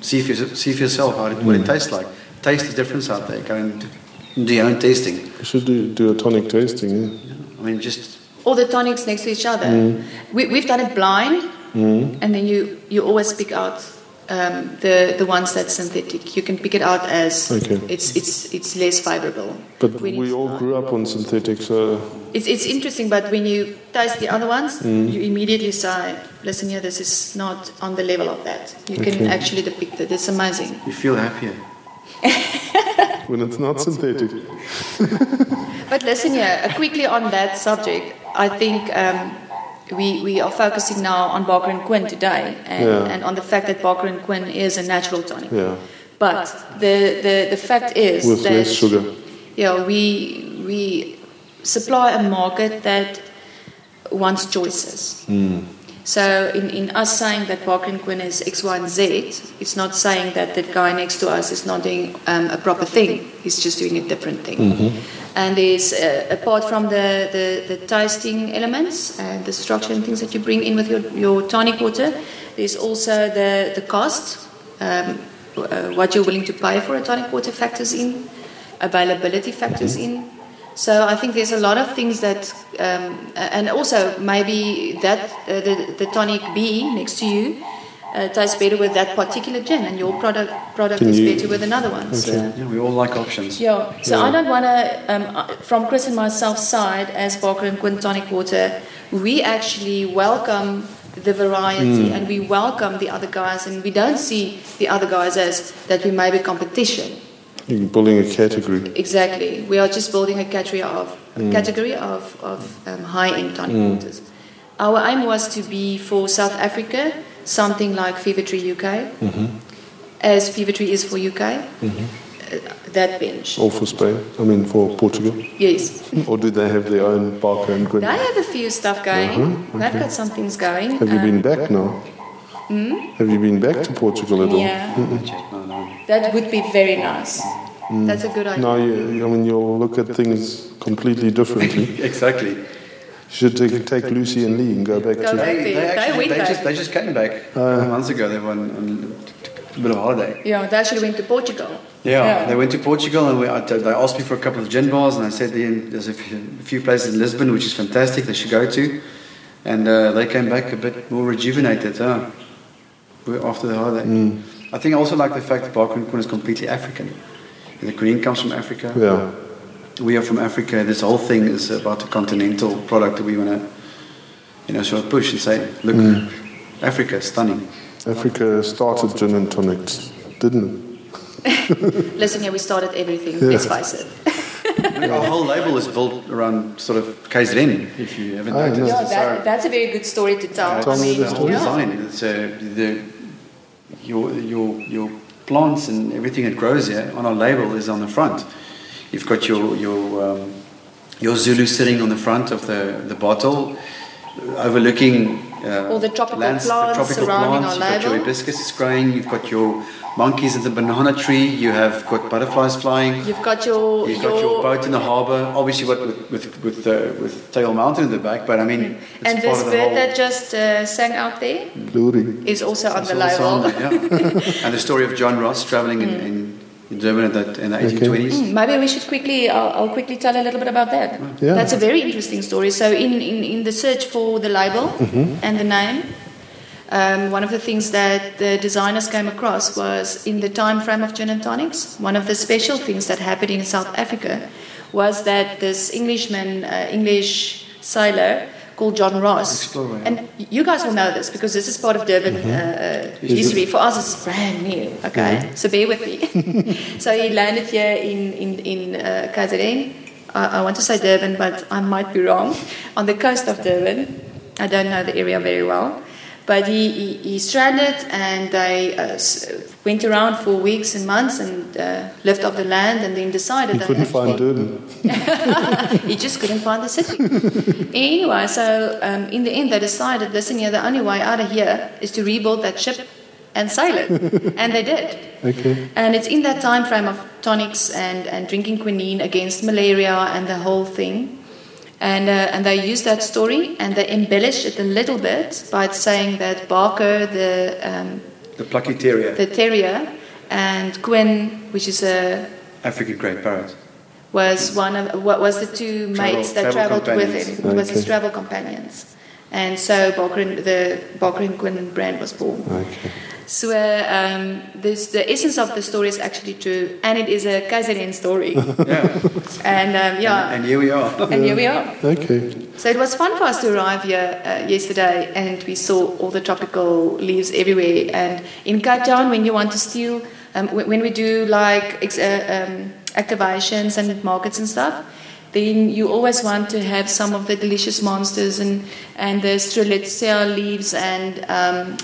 see, for, yourse- see for yourself how it, what it tastes like. Taste the difference out there. Go and do your own tasting. You should do, do a tonic tasting. Yeah? I mean, just All the tonics next to each other. Mm. We, we've done it blind, mm. and then you, you always pick out um, the, the ones that's synthetic. You can pick it out as Okay. it's, it's, it's less favorable. But When we all grew up on synthetic, so It's, it's interesting, but when you taste the other ones, you immediately say, listen here, this is not on the level of that. You can actually depict it. It's amazing. you feel happier. [LAUGHS] when it's not synthetic. But listen here, uh, quickly on that subject, I think um, we, we are focusing now on Barker and Quinn today and, Yeah. and on the fact that Barker and Quinn is a natural tonic. Yeah, But the, the, the fact is with that less sugar. Yeah, we, we supply a market that wants choices. Hmm. So, in, in us saying that Barker and Quinn is X, Y, and Z, it's not saying that the guy next to us is not doing um, a proper thing. He's just doing a different thing. And there's, uh, apart from the, the, the tasting elements and the structure and things that you bring in with your, your tonic water, there's also the, the cost. Um, uh, what you're willing to pay for a tonic water factors in, availability factors in. So I think there's a lot of things that, um, and also maybe that uh, the, the tonic B next to you uh, tastes better with that particular gin, and your product product Can is you- better with another one. So. Yeah, we all like options. Yeah, so Yeah. I don't want to, um, uh, from Chris and myself side, as Barker and Quinn Tonic Water, we actually welcome the variety and we welcome the other guys, and we don't see the other guys as that we may be competition. You're building a category. Exactly, we are just building a category of a category of, of um, high-end tonic waters. Our aim was to be for South Africa something like Fever Tree UK, as Fever Tree is for UK. Uh, that bench. Or for Spain, I mean for Portugal. Yes. [LAUGHS] Or do they have their own Barker and Quinn? They have a few stuff going. Uh-huh, They've got some things going. Have you Um, been back now? Have you been back to Portugal at all? Yeah, no. That would be very nice. Hmm. That's a good idea. No, you, I mean you'll look at things completely differently. [LAUGHS] Exactly. You should take, take Lucy and Lee and go back Go to. back. They, they, They actually, went they, just, they just came back uh. a couple months ago. They went on, on a bit of holiday. Yeah, they actually went to Portugal. Yeah, Yeah. they went to Portugal and we, I, they asked me for a couple of gin bars, and I said "Ian, there's a few, a few places in Lisbon which is fantastic they should go to. And uh, they came back a bit more rejuvenated huh? After the holiday. Hmm. I think I also like the fact that Barker and Quinn is completely African. The green comes from Africa. Yeah. We are from Africa. This whole thing is about the continental product that we want to, you know, sort of push and say, look, Africa is stunning. Africa started gin and tonics, didn't it? [LAUGHS] Listen, here we started everything. Let's face it. Our whole label is built around sort of KZN, if you haven't I noticed. Yeah, that, that's a very good story to tell. Tell I me mean, the the whole story. yeah. It's uh, the your your your plants and everything that grows here on our label is on the front. You've got your your um, your Zulu sitting on the front of the the bottle, overlooking. Uh, All the tropical lands- plants tropical surrounding plants. You've got your hibiscus is growing. You've got your monkeys in the banana tree. You have got butterflies flying. You've got your You've got your boat in the harbour. Obviously, what with with with, uh, with Tail Mountain in the back, but I mean, it's and part this of the bird whole. that just uh, sang out there Glory. is also on It's the also on label. there, yeah. [LAUGHS] and the story of John Ross traveling in, in, in Durban at that, in the 1820s. Mm, Maybe we should quickly, I'll, I'll quickly tell a little bit about that. Yeah. That's a very interesting story. So, in, in, in the search for the label and the name, um, one of the things that the designers came across was in the time frame of gin and tonics, one of the special things that happened in South Africa was that this Englishman, uh, English sailor called John Ross. Explorer. And you guys will know this because this is part of Durban uh, history. For us, it's brand new. Okay, so bear with me. [LAUGHS] so he landed here in in in uh, I want to say Durban, but I might be wrong. On the coast of Durban, I don't know the area very well. But he, he, he stranded and they uh, went around for weeks and months and uh, lived off the land and then decided He that couldn't find actually- Durban. [LAUGHS] he just couldn't find the city. anyway, so um, in the end, they decided, listen here, the only way out of here is to rebuild that ship and sail it. [LAUGHS] and they did. Okay. And it's in that time frame of tonics and, and drinking quinine against malaria and the whole thing. And, uh, and they used that story and they embellished it a little bit by saying that Barker, the, um, The plucky terrier, the terrier, and Quinn, which is a African grey parrot. was one of what was the two Travel- mates that travel traveled with him. It was his travel companions, and so Barker and, the Barker and Quinn brand was born. Okay. So um, this, the essence of the story is actually true, and it is a KZN story. [LAUGHS] Yeah. and um, yeah, And here we are. and here we are. [LAUGHS] Okay. So it was fun for us to arrive here uh, yesterday, and we saw all the tropical leaves everywhere. And in Cape Town, when you want to steal, um, when when we do like ex- uh, um, activations and markets and stuff, then you always want to have some of the delicious monsters and and the strelitzia leaves and um,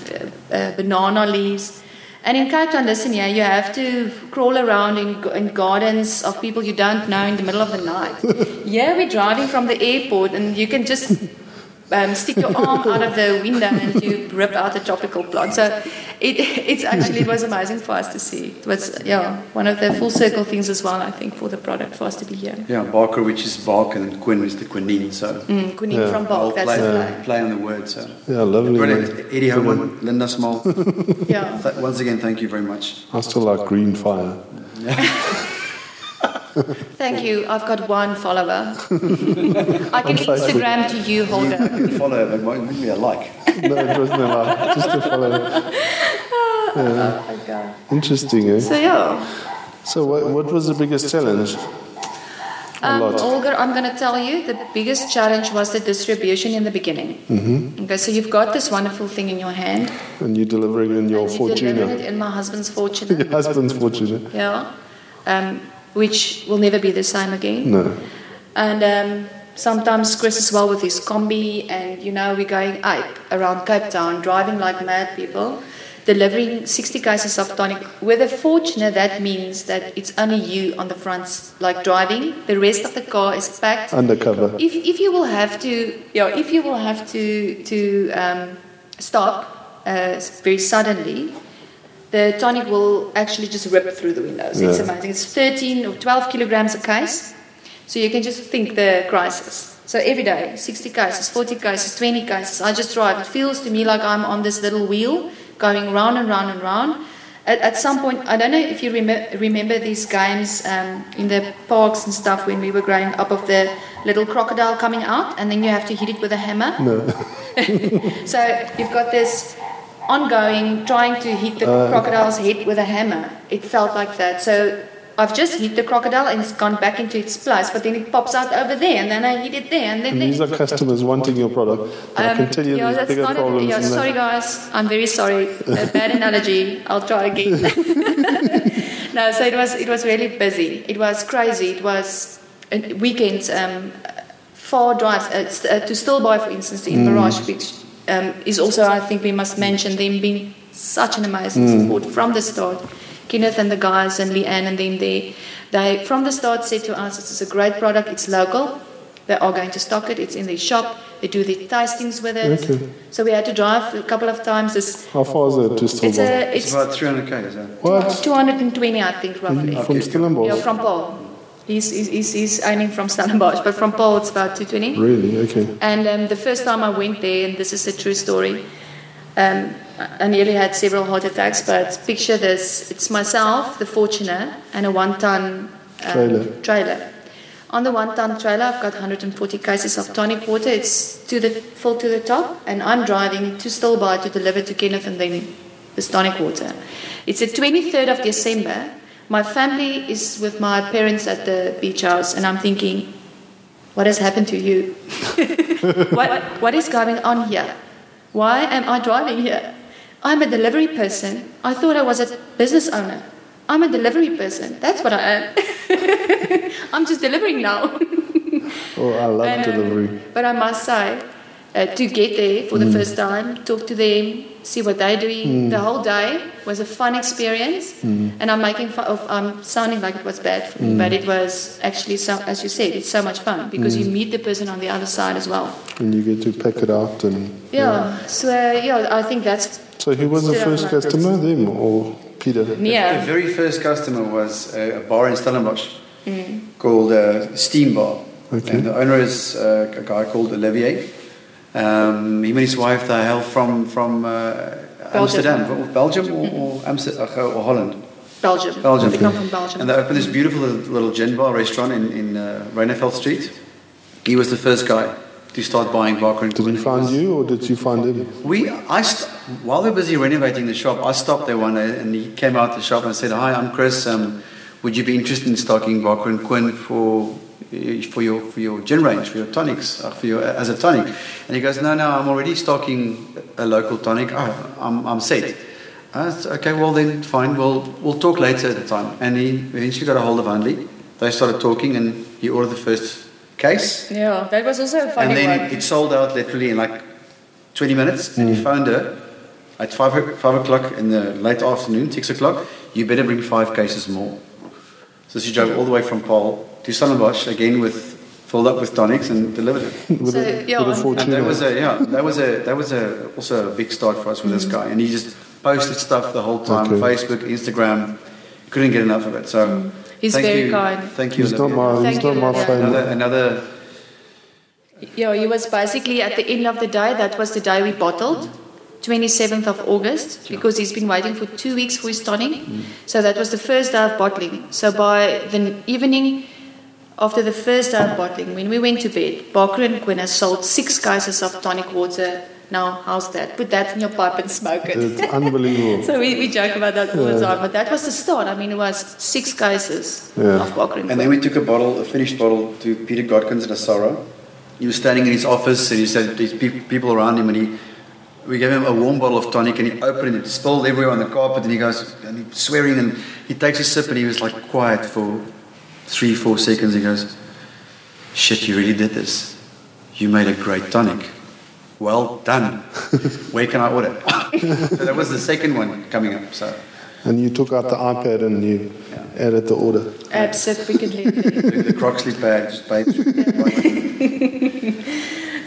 uh, uh, banana leaves. And in Cape Town, listen here, you have to crawl around in, in gardens of people you don't know in the middle of the night. [LAUGHS] yeah, we're driving from the airport and you can just um, stick your arm out of the window and you rip out a tropical plant. So it, it's actually, it was amazing for us to see. It was, yeah, one of the full circle things as well, I think, for the product for us to be here. Yeah, Barker, which is bark, and Quinn is the quinine. So Mm, quinine Yeah. from I'll that's play, the play. play on the word. So Yeah, lovely. brilliant. mate. Eddie Homan, Linda Small. [LAUGHS] Yeah. Th- once again, thank you very much. I still like green fire. [LAUGHS] [LAUGHS] Thank you. I've got one follower. [LAUGHS] I can Instagram to you, Holder. You can follow, but might maybe a like. [LAUGHS] No, it wasn't a lot. Just to follow. Okay. Interesting, eh? So yeah. So, what, what was the biggest challenge? A Um, lot. Olga, I'm going to tell you the biggest challenge was the distribution in the beginning. Mm-hmm. Okay, so you've got this wonderful thing in your hand. And you're delivering in your fortune and you delivered Fortuner. it in my husband's Fortuner. Your husband's Fortuner. yeah. Um, which will never be the same again. No. And um, sometimes Chris as well with his combi, and you know, we're going ape around Cape Town, driving like mad people, delivering 60 cases of tonic. With a Fortuner, that means that it's only you on the front, like driving. The rest of the car is packed. Undercover. If, if you will have to, yeah, if you will have to to um, stop uh, very suddenly, the tonic will actually just rip through the windows. It's amazing. It's 13 or 12 kilograms a case, so you can just think the crisis. So every day, 60 cases, 40 cases, 20 cases. I just drive. It feels to me like I'm on this little wheel going round and round and round. At, at some point, I don't know if you rem- remember these games um, in the parks and stuff when we were growing up of the little crocodile coming out, and then you have to hit it with a hammer. No. [LAUGHS] So you've got this ongoing trying to hit the crocodile's head with a hammer. It felt like that. So I've just hit the crocodile and it's gone back into its place, but then it pops out over there, and then I hit it there, and then And there. these are customers wanting your product. And I can tell you Um, yeah, there's bigger not a, problems yeah, sorry guys, I'm very sorry. A bad analogy. I'll try again. [LAUGHS] no, so it was it was really busy. It was crazy. It was uh, weekends, um, far drives uh, uh, to Stilbaai, for instance, in Mirage, which um, is also I think we must mention them being such an amazing support from the start. Kenneth and the guys and Leanne and them there, they from the start said to us, "This is a great product. It's local. They are going to stock it. It's in their shop. They do their tastings with it. Okay. So we had to drive a couple of times. This How far is it to it's a It's it's about 300k, is that? What? 220, I think, roughly. From Stellenbosch? Yeah, from Paarl. He's, he's, he's, aiming from Stellenbosch, but from Paarl it's about 220. Really? Okay. And um, the first time I went there, and this is a true story, um, I nearly had several heart attacks, but picture this it's myself, the Fortuner, and a one ton um, Trailer. trailer. On the one ton trailer, I've got 140 cases of tonic water. It's to the full to the top, and I'm driving to Stilbaai to deliver to Kenneth and then this tonic water. It's the 23rd of December. My family is with my parents at the beach house, and I'm thinking, What has happened to you? [LAUGHS] what, what is going on here? Why am I driving here? I'm a delivery person. I thought I was a business owner. I'm a delivery person. That's what I am. [LAUGHS] I'm just delivering now. [LAUGHS] Oh, I love um, delivery. But I must say, uh, to get there for the first time, talk to them, see what they're doing. The whole day was a fun experience, and I'm making fun of. I'm sounding like it was bad for me, but it was actually so. As you said, it's so much fun because you meet the person on the other side as well. And you get to pack it out and. Yeah. So uh, yeah, I think that's So who was the first like this. customer, them or Peter? Yeah. The very first customer was a, a bar in Stellenbosch called uh, Steam Bar. Okay. And the owner is uh, a guy called Olivier. Um, him and his wife, they hail from, from uh, Amsterdam, or Belgium or, or, Amsterdam, or Holland. Belgium. Belgium. They come from Belgium. And they opened this beautiful little little gin bar restaurant in, in uh, Ryneveld Street. He was the first guy to start buying Barker and Did he Quinn. find you or did you find him? We, I st- while we were busy renovating the shop, I stopped there one day and he came out the shop and said, "Hi, I'm Chris. Um, would you be interested in stocking Barker and Quinn for for your for your gin range, for your tonics, uh, for your as a tonic?" And he goes, "No, no, I'm already stocking a local tonic. Oh, I'm I'm set." I said, okay, well then, fine. We'll we'll talk later at the time. And he eventually got a hold of Hannelie. They started talking, and he ordered the first case. yeah, that was also a funny And then one. it sold out literally in like 20 minutes. And he phoned her at 5, o- 5 o'clock in the late afternoon, 6 o'clock. You better bring five cases more. So she drove all the way from Paarl to Stellenbosch again with filled up with tonics and delivered it. [LAUGHS] With So, a, yeah, a and- fortune. And that was a yeah, that was a that was a also a big start for us with this mm. guy. And he just posted stuff the whole time, Okay. Facebook, Instagram. Couldn't get enough of it. So mm. He's thank very you, kind. Thank you. he's not Olivia. my, he's Thank not you, my Olivia. friend. another another Yeah, he was basically at the end of the day, that was the day we bottled, 27th of August, because he's been waiting for two weeks for his tonic. Mm. So that was the first day of bottling. So by the evening after the first day of bottling, when we went to bed, Barker and Quinn has sold six cases of tonic water. Now, how's that? Put that in your pipe and smoke it. It's unbelievable. [LAUGHS] so we, we joke about that all the time. But that was the start. I mean, it was six cases Yeah. of Barker and And then we took a bottle, a finished bottle, to Peter Godkins at Asara. He was standing in his office and he said these people around him and he, we gave him a warm bottle of tonic and he opened it, it spilled everywhere on the carpet and he goes, and he's swearing and he takes a sip and he was like quiet for three, four seconds. He goes, shit, you really did this. You made a great tonic. Well done. [LAUGHS] Where can I order? so that was the second one coming up. So And you took out the iPad and you added the order. Absolutely. the, [LAUGHS] the Croxley bag just paid.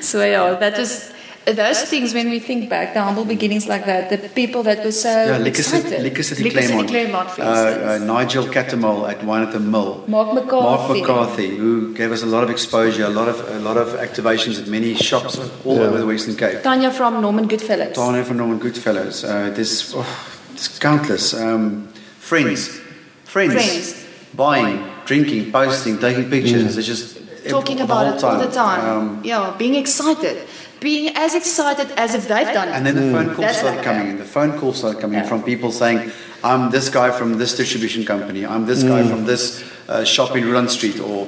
So yeah, that was those things when we think back, the humble beginnings like that, the people that were so Yeah, Liquor excited. Liquor City Liquor City Claremont. Claremont, for Uh, uh. Nigel Catamol at Wine at the Mill. Mark Mark McCarthy. McCarthy, who gave us a lot of exposure, a lot of a lot of activations at many shops all Yeah. over the Western Cape. Tanya from Norman Goodfellows. Tanya from Norman Goodfellows. Uh, there's, oh, there's countless. Um, friends. friends. Friends. Buying, drinking, posting, taking pictures. It's just Talking the about it all the time. Um, yeah, being excited. Being as excited as if they've done it. And then the phone calls That's started like coming in. The phone calls started coming in from people saying, I'm this guy from this distribution company. I'm this guy Mm. from this uh, shop in Run Street. Or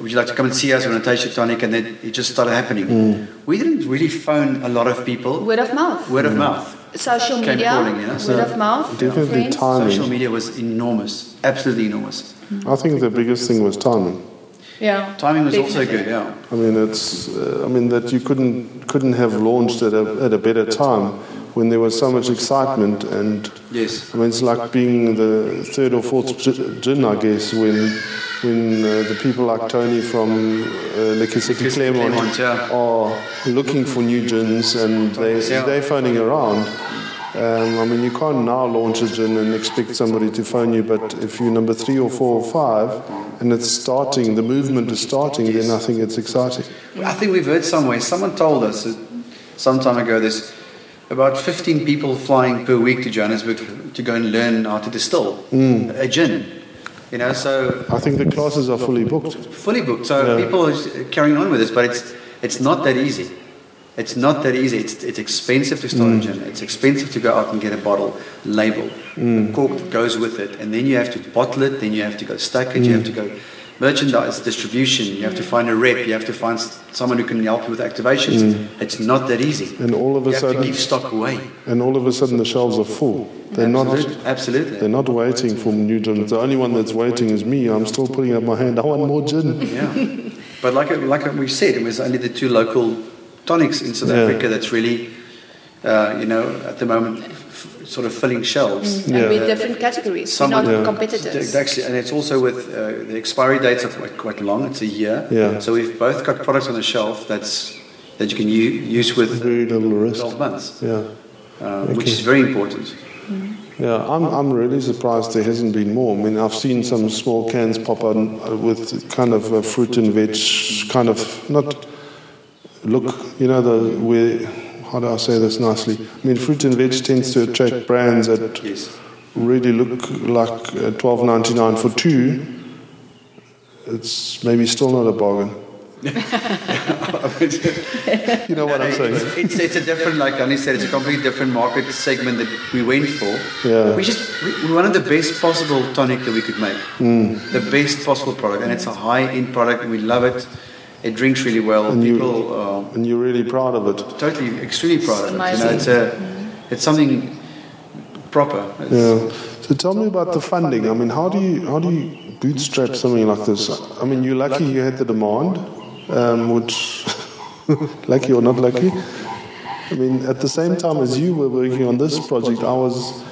would you like to come and see us? We're going to taste your tonic. And then it just started happening. Mm. We didn't really phone a lot of people. Word of mouth. Word of mouth. Social Came media. calling, you know, Word of mouth. Definitely friends. timing. Social media was enormous. Absolutely enormous. I think the biggest thing was timing. Yeah. Timing was also good, yeah. I mean, it's. Uh, I mean that you couldn't couldn't have launched at a at a better time when there was so much excitement and. Yes. I mean, it's like being the third or fourth gi- gin, I guess, when when uh, the people like Tony from uh, Liquor City Liquor City Claremont Claremont, yeah. are looking for new gins and they, Yeah. they're phoning around. Um, I mean, you can't now launch a gin and expect somebody to phone you, but if you're number three or four or five and it's starting, the movement is starting, then I think it's exciting. I think we've heard somewhere, someone told us some time ago there's about 15 people flying per week to Johannesburg to go and learn how to distill a gin. You know, so I think the classes are fully booked. fully booked. So Yeah. people are carrying on with this, but it's, it's not that easy. It's not that easy. It's, it's expensive to start a mm. gin. It's expensive to go out and get a bottle label, the mm. cork that goes with it, and then you have to bottle it. Then you have to go stack it. You have mm. to go merchandise, distribution. You have to find a rep. You have to find someone who can help you with activations. It's not that easy. And all of a sudden you have to sudden, give stock away. and all of a sudden, the shelves are full. They're not. Absolutely. Absolutely. They're not waiting for new gin. The only one that's waiting is me. I'm still putting up my hand. I want more gin. Yeah. But like like we said, it was only the two local tonics in South Yeah. Africa that's really, uh, you know, at the moment, f- sort of filling shelves. And Yeah. with different categories, Some- not Yeah. competitors. Actually, and it's also with uh, the expiry dates are quite, quite long. It's a year. Yeah. So we've both got products on the shelf that's that you can u- use with Very little risk. 12 months, Yeah. uh, which is very important. Yeah, I'm, I'm really surprised there hasn't been more. I mean, I've seen some small cans pop on uh, with kind of uh, fruit and veg, kind of not look, you know, the where, how do I say this nicely? I mean, fruit and veg tends to attract brands that Yes. really look like uh, twelve ninety nine for two. It's maybe still not a bargain. [LAUGHS] You know what I'm saying? It's, it's a different, like Annie said, it's a completely different market segment that we went for. Yeah. We just we, we wanted the best possible tonic that we could make, Hmm. the best possible product, and it's a high-end product. and We love it. It drinks really well. And you- People are And you're really proud of it. totally extremely proud of it. You know, it's a it's something proper. It's, Yeah. So tell me about the funding. I mean, how do you how do you bootstrap something like this? I mean, you're lucky you had the demand, um, which [LAUGHS] lucky or not lucky. I mean, at the same time as you were working on this project, I was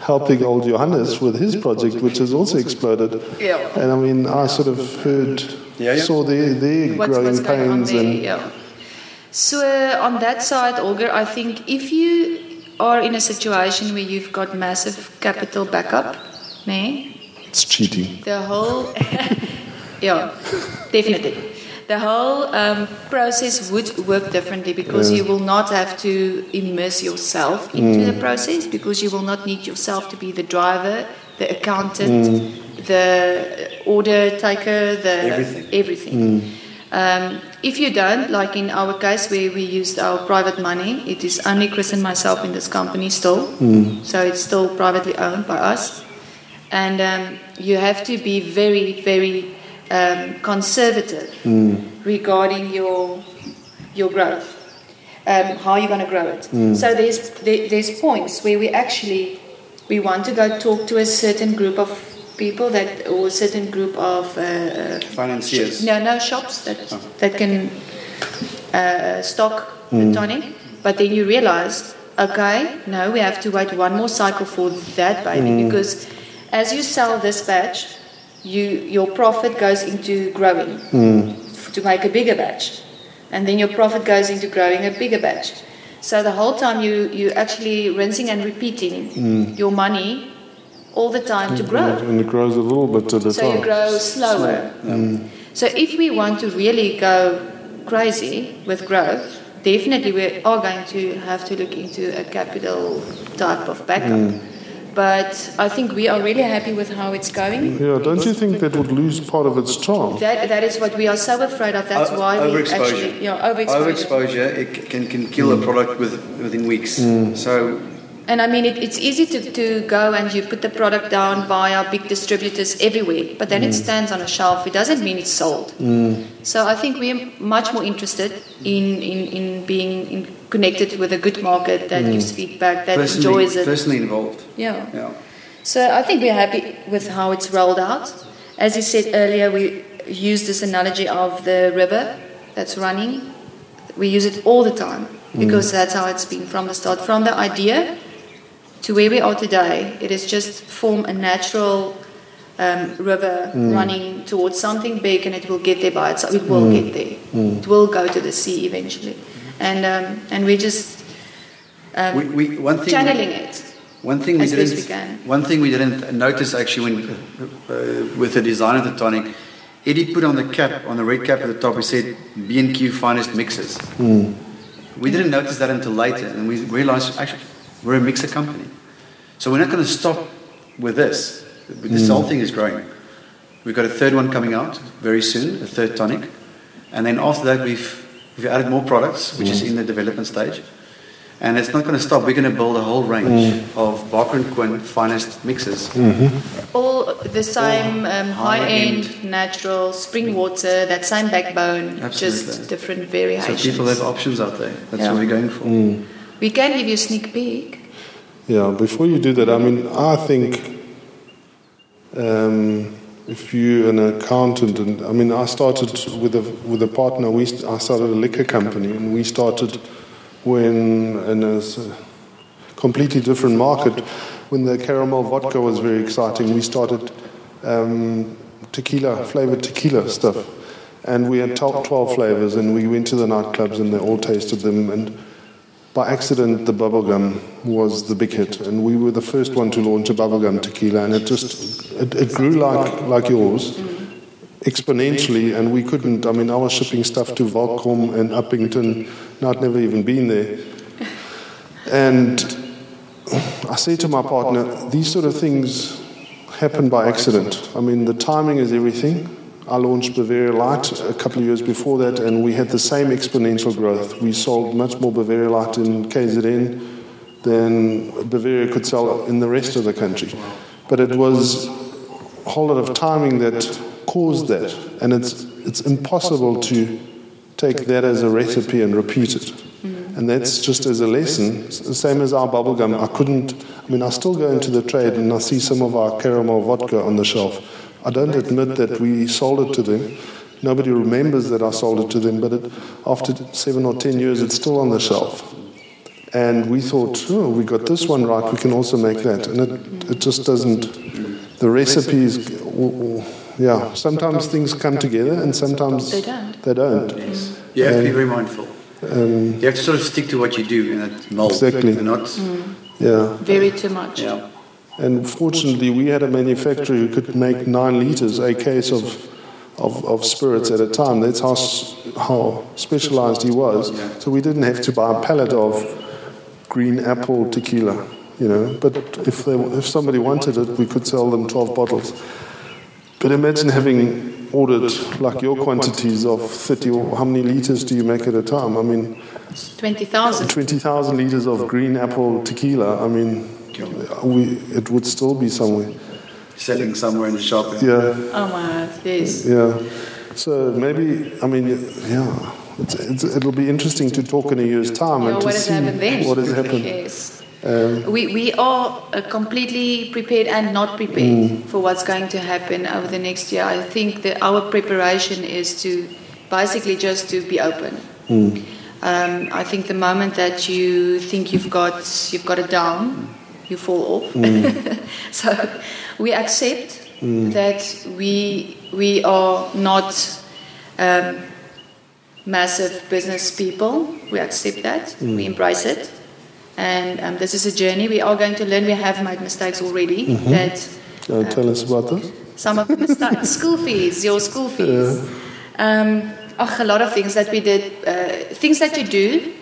helping old Johannes with his project, which has also exploded. Yeah. And I mean, I sort of heard, Yeah, yeah. saw their their what's, growing what's going on pains there. and Yeah. So uh, on that side, Olga, I think if you are in a situation where you've got massive capital backup, nee, it's cheating. the whole, [LAUGHS] yeah, definitely. The whole um, process would work differently because Yeah. you will not have to immerse yourself into the mm. process because you will not need yourself to be the driver, the accountant, mm. The order taker, the Everything. everything. Um, if you don't, like in our case where we used our private money, it is only Chris and myself in this company still. So it's still privately owned by us. And um, you have to be very, very um, conservative regarding your, your growth. Um, how you're going to grow it. So there's, there, there's points where we actually we want to go talk to a certain group of people that or a certain group of uh, uh, Financiers. no, no shops that that can uh, stock the tonic. But then you realize, okay, no, we have to wait one more cycle for that baby because as you sell this batch, you your profit goes into growing f- to make a bigger batch, and then your profit goes into growing a bigger batch. So the whole time you you actually rinsing and repeating your money all the time to grow. And it grows a little bit at a So you time. grow slower. Mm. So if we want to really go crazy with growth, definitely we are going to have to look into a capital type of backup. Mm. But I think we are really happy with how it's going. Yeah, don't you think that would lose part of its charm? That, that is what we are so afraid of. That's O- why we overexposure. actually yeah overexposure. Overexposure it can, can kill a product with, within weeks. Mm. So And I mean, it, it's easy to, to go and you put the product down via big distributors everywhere, but then it mm. stands on a shelf. It doesn't mean it's sold. Mm. So I think we're much more interested in, in, in being in, connected with a good market that mm. gives feedback, that personally, enjoys it. personally involved. Yeah. Yeah. So I think we're happy with how it's rolled out. As you said earlier, we use this analogy of the river that's running. We use it all the time because that's how it's been from the start. From the idea to where we are today, it has just formed a natural um, river running towards something big and it will get there by itself. It will get there. It will go to the sea eventually. And, um, and we're just um, We, we, one thing channeling it. One thing we didn't, one thing we didn't notice actually when uh, with the design of the tonic, Eddie put on the cap, on the red cap at the top, he said B and Q finest mixers. We didn't notice that until later, and we realized actually we're a mixer company, so we're not going to stop with this. This hmm. whole thing is growing. We've got a third one coming out very soon, a third tonic, and then after that we've we've added more products, which is hmm. in the development stage. And it's not going to stop. We're going to build a whole range hmm. of Barker and Quinn finest mixes. Mm-hmm. All the same um, high High-end. natural, spring water, that same backbone, Absolutely. just different variations. So people have options out there. That's Yeah. what we're going for. Mm. We can give you a sneak peek. Yeah, before you do that, I mean, I think um, if you're an accountant, and I mean, I started with a with a partner. We I started a liquor company, and we started when in a completely different market. When the caramel vodka was very exciting, we started um, tequila flavored tequila stuff, and we had top twelve flavors, and we went to the nightclubs, and they all tasted them, and by accident, the bubblegum was the big hit, and we were the first one to launch a bubblegum tequila, and it just it, it grew like like yours exponentially, and we couldn't. I mean, I was shipping stuff to Volcom and Upington, I'd never even been there, and I say to my partner, these sort of things happen by accident. I mean, the timing is everything. I launched Bavaria Light a couple of years before that, and we had the same exponential growth. We sold much more Bavaria Light in KZN than Bavaria could sell in the rest of the country. But it was a whole lot of timing that caused that, and it's it's impossible to take that as a recipe and repeat it. Mm-hmm. And that's just as a lesson, s- same as our bubblegum. I couldn't, I mean, I still go into the trade and I see some of our caramel vodka on the shelf. I don't admit that we sold it to them. Nobody remembers that I sold it to them, but it, after seven or ten years, it's still on the shelf. And we thought, oh, we got this one right, we can also make that. And it, it just doesn't, the recipes, w- w- yeah, sometimes things come together and sometimes They don't. They don't. You have to be very mindful. Um, You have to sort of stick to what you do in that mold. Exactly. And not, yeah. Very too much. yeah. And fortunately, we had a manufacturer who could make nine liters a case of, of, of spirits at a time. That's how, how specialized he was. So we didn't have to buy a pallet of green apple tequila, you know. But if, they, if somebody wanted it, we could sell them 12 bottles. But imagine having ordered like your quantities of 30 or how many liters do you make at a time? I mean, 20,000. 20,000 liters of green apple tequila. I mean, we, it would still be somewhere. Selling somewhere in the shop. Yeah, Oh my God, yes. yeah. So maybe, I mean, yeah, it's, it's, it'll be interesting to talk in a year's time Yeah, and to what has see happened then? what has happened. Yes. Um, We, we are uh, completely prepared and not prepared Mm. for what's going to happen over the next year. I think that our preparation is to basically just to be open. Mm. Um, I think the moment that you think you've got you've got it down, you fall off. Mm. [LAUGHS] so we accept that we we are not um, massive business people. We accept that. We embrace it. And um, this is a journey. We are going to learn. We have made mistakes already. That uh, tell us about this. some of the mistakes, [LAUGHS] school fees, your school fees. Um, ach, a lot of things that we did, uh, things that you do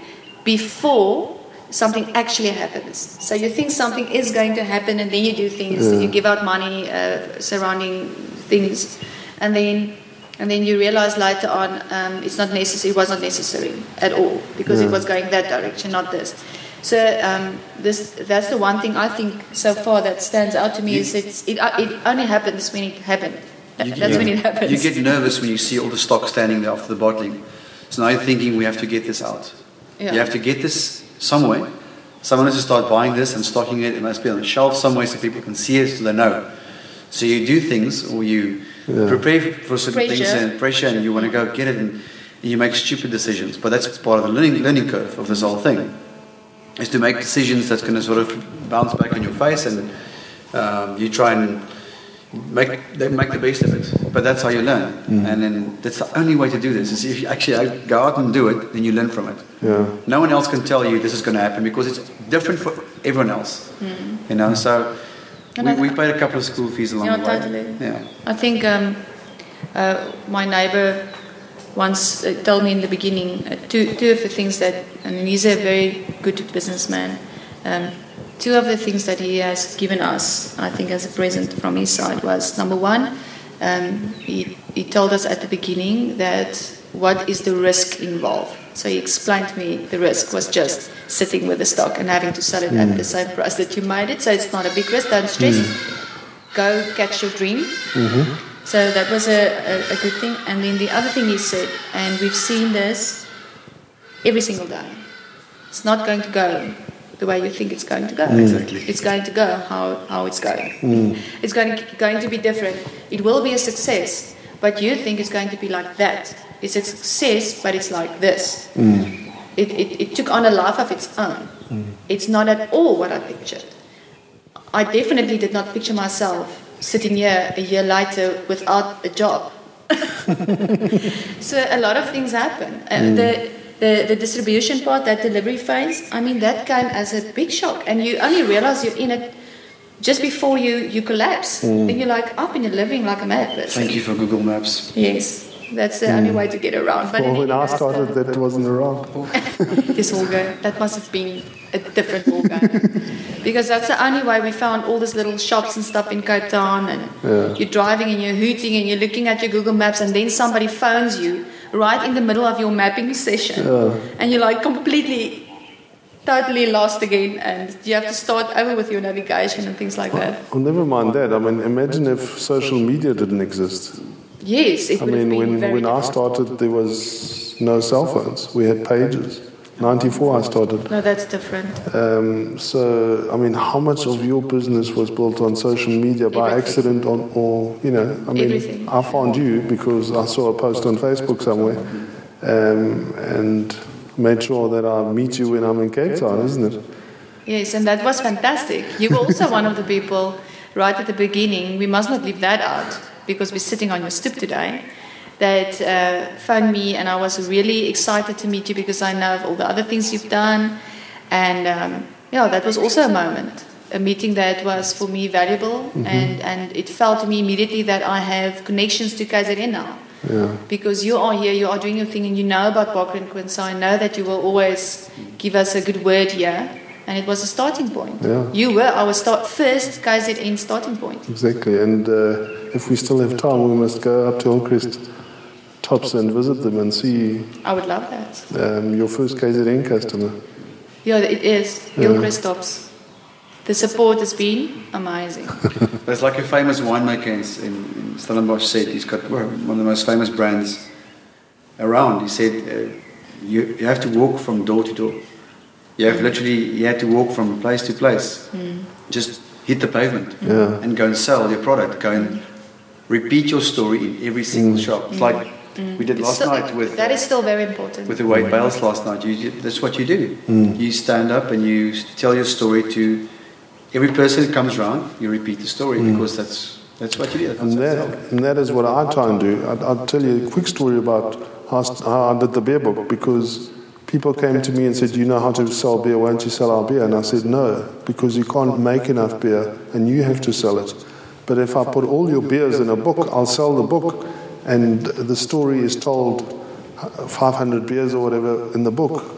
before something actually happens. So you think something is going to happen, and then you do things. Yeah. You give out money uh, surrounding things, and then and then you realize later on um, it's not necessary. It was not necessary at all because it was going that direction, not this. So um, this that's the one thing I think so far that stands out to me is it's, it uh, it only happens when it happened. You- [LAUGHS] That's when it happens. You get nervous when you see all the stock standing there after the bottling. So now you're thinking we have to get this out. Yeah. You have to get this somewhere. Someone has to start buying this and stocking it. It must be on the shelf somewhere so people can see it so they know. So you do things or you Yeah. prepare for certain things and pressure and you want to go get it and you make stupid decisions. But that's part of the learning, learning curve of this whole thing. Is to make decisions that's going to sort of bounce back in your face and um, you try and make they make the best of it. But that's how you learn, and then that's the only way to do this. Is if you actually go out and do it, then you learn from it. Yeah. No one else can tell you this is going to happen because it's different for everyone else. You know, so we, we paid a couple of school fees along Yeah, the way. totally. Yeah. I think um, uh, my neighbor once uh, told me in the beginning uh, two, two of the things that, and he's a very good businessman, um, two of the things that he has given us, I think, as a present from his side was number one, um, he, he told us at the beginning that what is the risk involved. So he explained to me the risk was just sitting with the stock and having to sell it at the mm. same price that you made it. So it's not a big risk. Don't stress. Mm. Go catch your dream. Mm-hmm. So that was a, a, a good thing. And then the other thing he said, and we've seen this every single day. It's not going to go the way you think it's going to go. Mm. Exactly. It's going to go how, how it's going. Mm. It's going to, going to be different. It will be a success, but you think it's going to be like that. It's a success, but it's like this. Mm. It, it, it took on a life of its own. It's not at all what I pictured. I definitely did not picture myself sitting here a year later without a job. [LAUGHS] [LAUGHS] so a lot of things happen. Uh, the, the the distribution part, that delivery phase, I mean, that came as a big shock, and you only realize you're in it just before you you collapse. Mm. Then you're like up and you're living like a mad person. Thank you for Google Maps. Yes, that's the only mm. way to get around. But Well, when I started, that wasn't around. [LAUGHS] this whole game. That must have been a different ball game. [LAUGHS] because that's the only way we found all these little shops and stuff in Cape Town. And you're driving and you're hooting and you're looking at your Google Maps, and then somebody phones you right in the middle of your mapping session. And you're like completely, totally lost again. And you have to start over with your navigation and things like that. Well, never mind that. I mean, imagine if social media didn't exist. Yes, it I mean, when, when I started, there was no cell phones. We had pages. 94 I started. No, that's different. Um, so, I mean, how much of your business was built on social media by Everything. accident on, or, you know, I mean, Everything. I found you because I saw a post on Facebook somewhere um, and made sure that I meet you when I'm in Cape Town, isn't it? Yes, and that was fantastic. You were also one of the people right at the beginning. We must not leave that out because we're sitting on your stoop today. That uh, phoned me, and I was really excited to meet you because I know of all the other things you've done. And um, yeah, that was also a moment, a meeting that was for me valuable, and, and it felt to me immediately that I have connections to KZN now Yeah. because you are here, you are doing your thing, and you know about Barker and Quinn, so I know that you will always give us a good word here. And it was a starting point. Yeah. You were our start, first KZN starting point. Exactly. And uh, if we still have time, we must go up to Hillcrest Tops and visit them and see I would love that. um, your first KZN customer. Yeah, it is. Hillcrest Tops. The support has been amazing. [LAUGHS] There's like a famous winemaker in, in, in Stellenbosch said he's got one of the most famous brands around. He said uh, you, you have to walk from door to door. You have literally you have to walk from place to place. Just hit the pavement Yeah. and go and sell your product. Go and repeat your story in every single shop. It's like we did last Still- night with that is still very important. with the Wade Bales last night. You, you, that's what you do. Hmm. You stand up and you tell your story to every person that comes around. You repeat the story hmm. because that's that's what you do. That's And what that, and that is what I try and do. I, I'll tell you a quick story about how, how I did the beer book because people came to me and said, Do you know how to sell beer? Why don't you sell our beer? And I said, No, because you can't make enough beer and you have to sell it. But if I put all your beers in a book, I'll sell the book and the story is told uh, 500 beers or whatever in the book.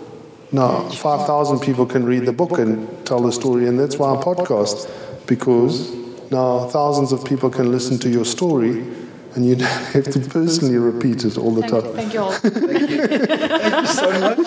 Now, 5,000 people can read the book and tell the story, and that's why I podcast, because now thousands of people can listen to your story, and you don't [LAUGHS] have to personally repeat it all the Thank you, time. thank you all. Thank you so much.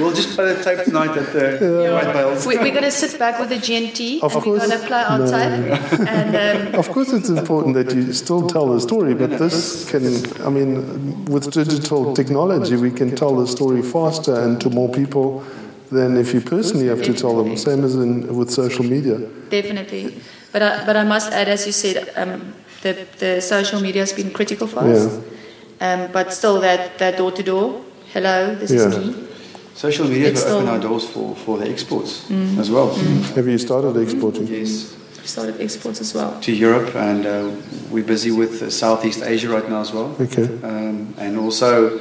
we'll just play the tape tonight at the Wade Bales. We, we're going to sit back with the GNT Of and course. we're going to play our No. tape. And um, [LAUGHS] Of course, it's important that you still tell the story, but this can, I mean, with digital technology, we can tell the story faster and to more people than if you personally have to tell them, same as in, with social media. Definitely. But I, but I must add, as you said, um, the, the social media has been critical for us. Um, but still, that, that door to door, hello, this is me. Social media It's has opened still- our doors for, for the exports as well. Have you started exporting? Yes, We started exports as well. to Europe, and uh, we're busy with uh, Southeast Asia right now as well. Okay. Um, and also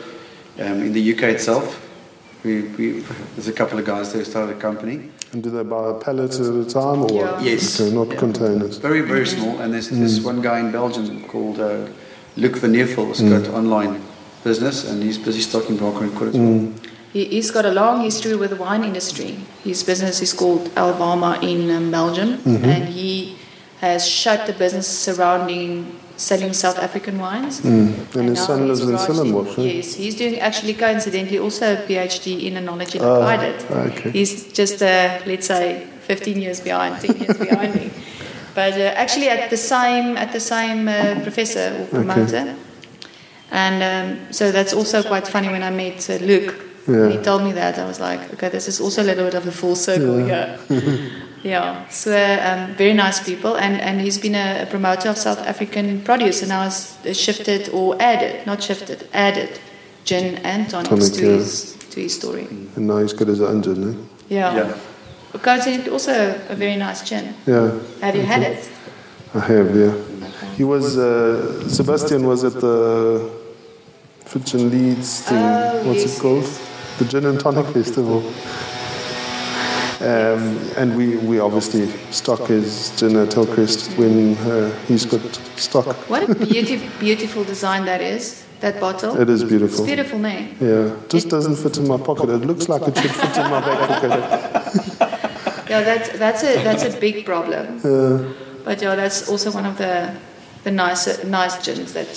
um, in the UK itself, we, we, there's a couple of guys there who started a company. And do they buy a pallet at a time or? Yeah. Yes. Okay, not Yeah. containers. Very, very small. And there's this one guy in Belgium called uh, Luc van Neervel, who's got online business, and he's busy stocking Barker and Quinn as well. He, he's got a long history with the wine industry. His business is called Alvama in um, Belgium, and he has shut the business surrounding selling South African wines. And his son lives in Stellenbosch. Yes, he's doing actually coincidentally also a PhD in enology Oh, like I did. okay. He's just, uh, let's say, 15 years behind, 10 years behind me. But uh, actually at the same, at the same uh, professor or promoter. And um, so that's also quite funny when I met uh, Luc. Yeah. He told me that. I was like, okay, this is also a little bit of a full circle here. [LAUGHS] Yeah, so um, very nice people, and, and he's been a, a promoter of South African produce, and now has uh, shifted or added, not shifted, added gin and tonics Tonic, to yeah. his to his story. And now he's got his own gin, eh? Yeah, Yeah. Coincidentally, also a very nice gin. Yeah, Have you had it? I have, yeah. He was, uh, Sebastian was at the Fitch and Leedes thing. Oh, What's yes, it called? The Gin and Tonic Festival. Um, and we, we obviously stock his gin at Hillcrest when uh, he's got stock. What a beautiful, beautiful design that is. That bottle. It is It's beautiful. beautiful name. Yeah, just doesn't fit in my pocket. It looks like it should fit in my back pocket. [LAUGHS] Yeah, that's that's a that's a big problem. Uh, But yeah, that's also one of the the nice nice gins that,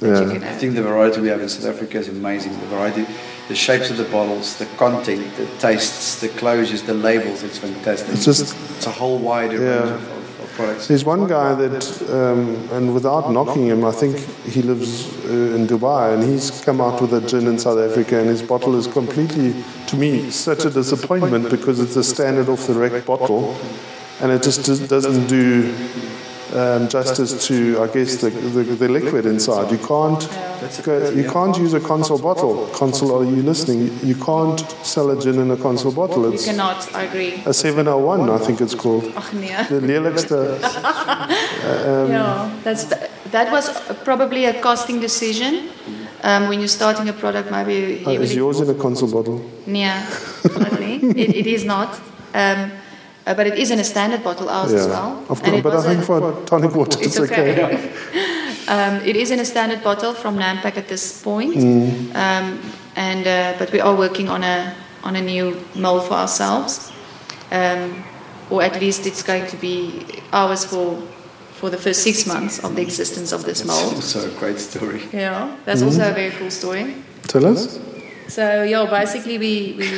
that Yeah. you can have. I think the variety we have in South Africa is amazing. The variety, the shapes of the bottles, the content, the tastes, the closures, the labels, it's fantastic. It's just- it's a whole wide range of, of, of products. There's one guy that, um, and without knocking him, I think he lives uh, in Dubai, and he's come out with a gin in South Africa, and his bottle is completely, to me, such a disappointment because it's a standard off the rack bottle, and it just doesn't do um, justice to, I guess, the, the, the liquid inside. You can't, you can't use a Consol bottle. Consol, are you listening? You can't sell a gin in a Consol bottle. You cannot, I agree. a 701, I think it's called. [LAUGHS] Ach nee. The lelijkste [LAUGHS] yeah, that's that was probably a costing decision. Um, when you're starting a product, maybe Oh, is yours in a Consol bottle? Yeah, [LAUGHS] definitely. it, it is not. Um, uh, but it is in a standard bottle, ours as well. Of course, but I think a- for tonic water It's it's, okay. okay. [LAUGHS] um, it is in a standard bottle from Nampak at this point, Mm. um, and uh, but we are working on a on a new mold for ourselves, um, or at least it's going to be ours for for the first six months of the existence of this It's mold. also a great story. Yeah, that's also a very cool story. Tell us. So yeah, basically we we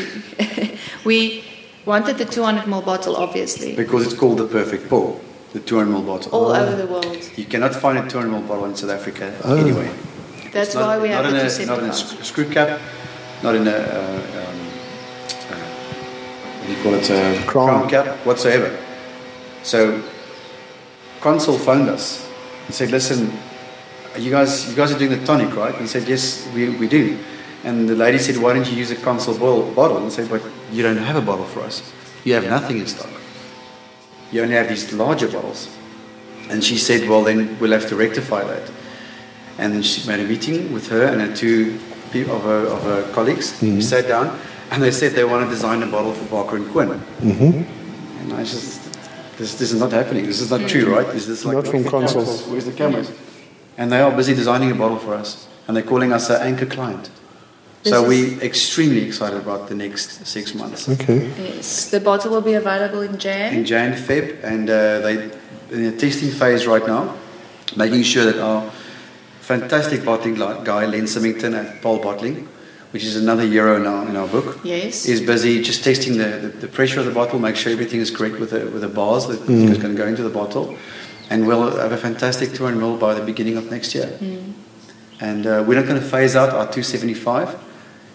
[LAUGHS] we wanted the 200 ml bottle, obviously, Because it's called the perfect pour, the 200 ml bottle. all over the world. You cannot find a 200 ml bottle in South Africa Oh. anyway. That's It's not- why we have not the in a, not in a screw cap, not in a uh, um, uh, what do you call it, a Crown. crown cap whatsoever. So, Consol phoned us and said, "Listen, you guys, you guys are doing the tonic, right?" And he said, "Yes, we, we do." And the lady said, "Why don't you use a Consol bottle?" bottle? And I said, "But you don't have a bottle for us. You have nothing in stock. You only have these larger bottles." And she said, "Well, then we'll have to rectify that." And then she made a meeting with her and her two of her, of her colleagues. We mm-hmm. sat down and they said they want to design a bottle for Barker and Quinn. Mm-hmm. And I just, this, this is not happening. This is not true, mm-hmm. right? This is like, Not from where's the cameras? consoles. Where's the cameras? And they are busy designing a bottle for us. And they're calling us an anchor client. This so is- we're extremely excited about the next six months. Okay. Yes, the bottle will be available in Jan. in Jan, Feb, and uh, they in the testing phase right now, making sure that our fantastic bottling guy, Len Symington at Paarl Bottling, which is another euro now in our book, Yes. is busy just testing the, the, the pressure of the bottle, make sure everything is correct with the, with the bars that is going to go into the bottle, and we'll have a fantastic 200 ml by the beginning of next year. And uh, we're not going to phase out our 275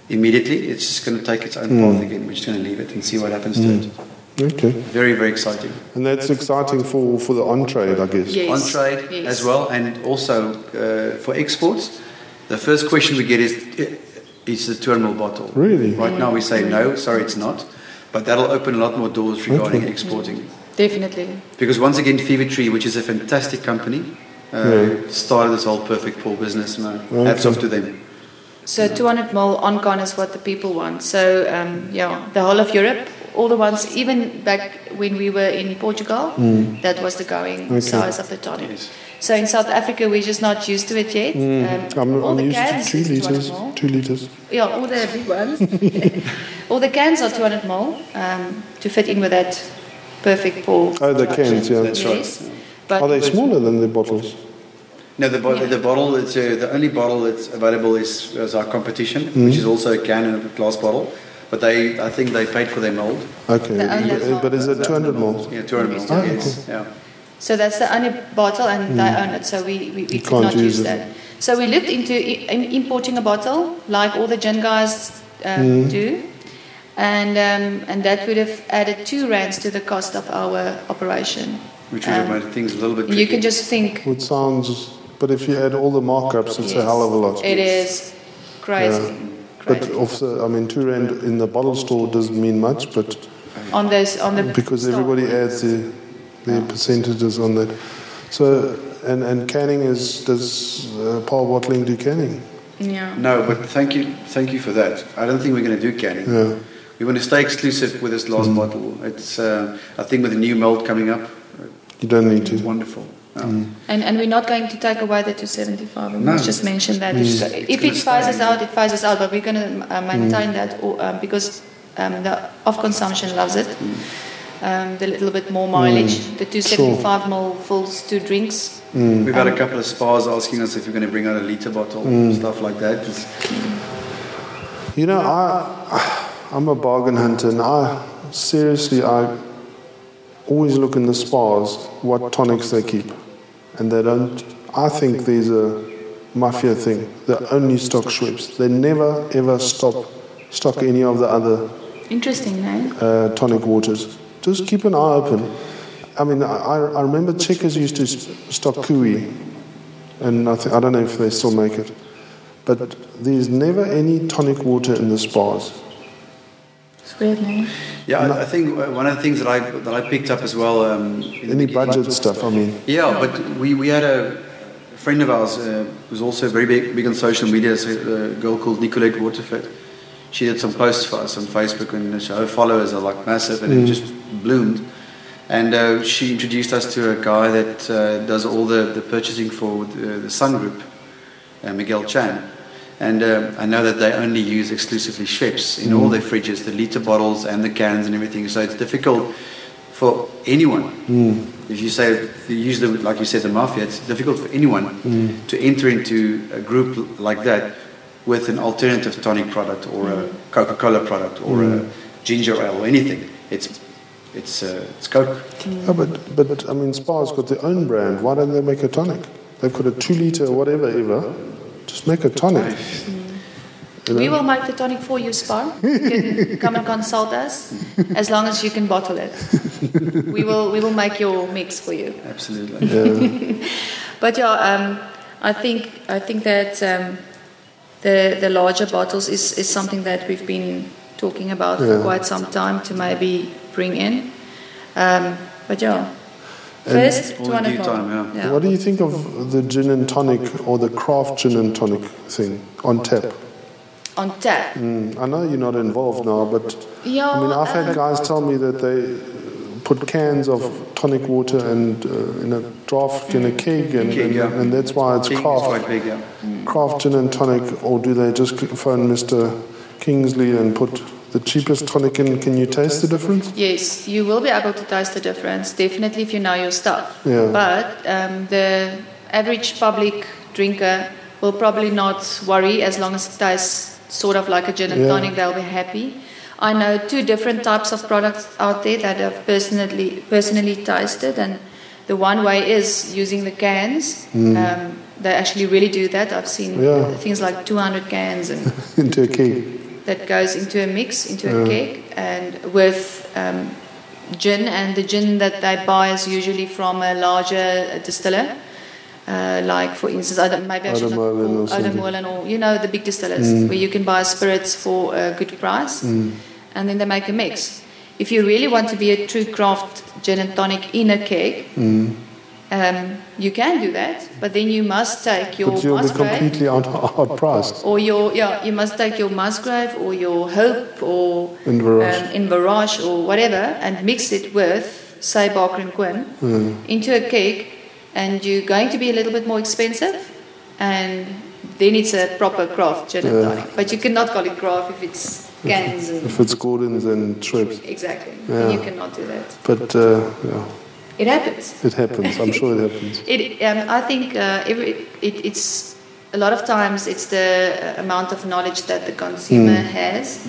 immediately. It's just going to take its own path again. We're just going to leave it and see what happens to it. Okay. Very, very exciting. And that's exciting for, for the on trade, I guess. Yes. on trade yes. as well, and also uh, for exports. The first question we get is, is the 200 ml bottle? Really? Right now we say no, sorry, it's not. But that'll open a lot more doors regarding Okay. exporting. Definitely. Because once again, Fever Tree, which is a fantastic company, uh, Yeah. started this whole perfect pour business, and uh, hats off to them. So 200 ml on con is what the people want. So um, yeah, the whole of Europe, all the ones, even back when we were in Portugal, that was the going Okay. size of the tonic. Yes. So in South Africa, we're just not used to it yet. Um, I'm, all I'm the used to cans two liters. Two liters. Yeah, all the big ones. [LAUGHS] all the cans are 200 ml um, to fit in with that perfect pour. Oh, the cans, yeah. That's yes. right. But Are they smaller than the bottles? No, the, bo- Yeah. the bottle, it's, uh, the only bottle that's available is, is our competition, Mm-hmm. which is also a can and a glass bottle. But they, I think they paid for their mold. Okay, The but, but is it 200 mils? Yeah, 200 mils. Oh, yes. Yeah. So that's the only bottle, and they own it, so we, we, we Mm. Could can't use use it. that. So we looked into i- importing a bottle, like all the gin guys um, Mm. do, and um, and that would have added two rands to the cost of our operation. Which would have Um, made things a little bit tricky. You can just think It sounds, but if you add all the markups, it's a hell of a lot. it is crazy. But crazy. of the, I mean, two rand in the bottle store doesn't mean much, but on those on the because stock. everybody adds their, their percentages on that. So, and, and canning is, does uh, Paarl Bottling do canning? Yeah. No, but thank you, thank you for that. I don't think we're going to do canning. Yeah. We want to stay exclusive with this last bottle. It's, uh, I think, with the new mold coming up, You don't need it's to. wonderful. Yeah. And, and we're not going to take away the 275. We No. must just mention that. It's, It's if it phases stay. out, it phases out, but we're going to uh, maintain that or, um, because um, the off consumption loves it. Um, the little bit more mileage. The 275 ml fills two drinks. Mm. We've had a couple of Spars asking us if we're going to bring out a liter bottle, and stuff like that. It's, You know, I, I'm a bargain hunter, and I seriously, I always look in the Spars what tonics they keep, and they don't. I think there's a mafia thing. They only stock Schweppes. They never ever stop stock any of the other Interesting, eh? uh, tonic waters. Just keep an eye open. I mean, I, I remember Checkers used to stock Kui, and I, th- I don't know if they still make it. But there's never any tonic water in the Spars. It's weird, yeah, I, I think uh, one of the things that I that I picked up as well. Um, in Any beginning- budget stuff, I mean. Yeah, but we, we had a friend of ours uh, who's also very big, big on social media, it's a, a girl called Nicolette Waterford. She did some posts for us on Facebook, and her followers are like massive, and it just bloomed. And uh, she introduced us to a guy that uh, does all the, the purchasing for the, the Sun Group, uh, Miguel Chan. And uh, I know that they only use exclusively Schweppes in all their fridges, the liter bottles and the cans and everything. So it's difficult for anyone. If you say you use the like you said the mafia, it's difficult for anyone to enter into a group like that with an alternative tonic product or a Coca-Cola product or a ginger ale or anything. It's it's uh, it's Coke. Oh, but, but I mean, Spar's got their own brand. Why don't they make a tonic? They've got a two litre or whatever, ever. Just make a tonic. You know? We will make the tonic for you, Spar. You can [LAUGHS] come and consult us as long as you can bottle it. We will, we will make your mix for you. Absolutely. Yeah. [LAUGHS] But yeah, um, I think I think that um, the the larger bottles is, is something that we've been talking about for quite some time to maybe bring in. Um, but yeah, And- first All in 200 time, yeah. What do you think of the gin and tonic or the craft gin and tonic thing on tap? on tap? Mm, I know you're not involved now, but Yeah, I mean, I've had um, guys tell me that they put cans of tonic water and uh, in a draft in a keg, and, Keg, and, yeah. and that's why it's Big is craft. big, yeah. craft gin and tonic, or do they just phone Mr. Kingsley and put the cheapest tonic in? Can you taste the difference? Yes, you will be able to taste the difference, definitely if you know your stuff. Yeah. But um, the average public drinker will probably not worry as long as it tastes sort of like a gin and Yeah. tonic, they'll be happy. I know two different types of products out there that I've personally, personally tasted, and the one way is using the cans. Um, they actually really do that. I've seen Mm. Yeah. things like 200 cans and Into a keg. That goes into a mix, into a cake, and with um, gin. And the gin that they buy is usually from a larger distiller. Uh, like for instance, I don't, maybe I should not Oudemorgen or call something. Or you know the big distillers where you can buy spirits for a good price, and then they make a mix. If you really want to be a true craft gin and tonic in a cake, um, you can do that, but then you must take your But you'll be Musgrave completely out, outpriced. or your yeah you must take your musgrave or your hope or In Varrosh. um, or whatever and mix it with say Barker and Quinn into a cake and you're going to be a little bit more expensive and then it's a proper craft gin and Yeah. tonic but you cannot call it craft if it's cans and If it's Gordon's and Schweppes. exactly Yeah. you cannot do that But uh, yeah. It happens. It happens. I'm sure it happens. [LAUGHS] It, um, I think uh, every, it, it's a lot of times it's the uh, amount of knowledge that the consumer has,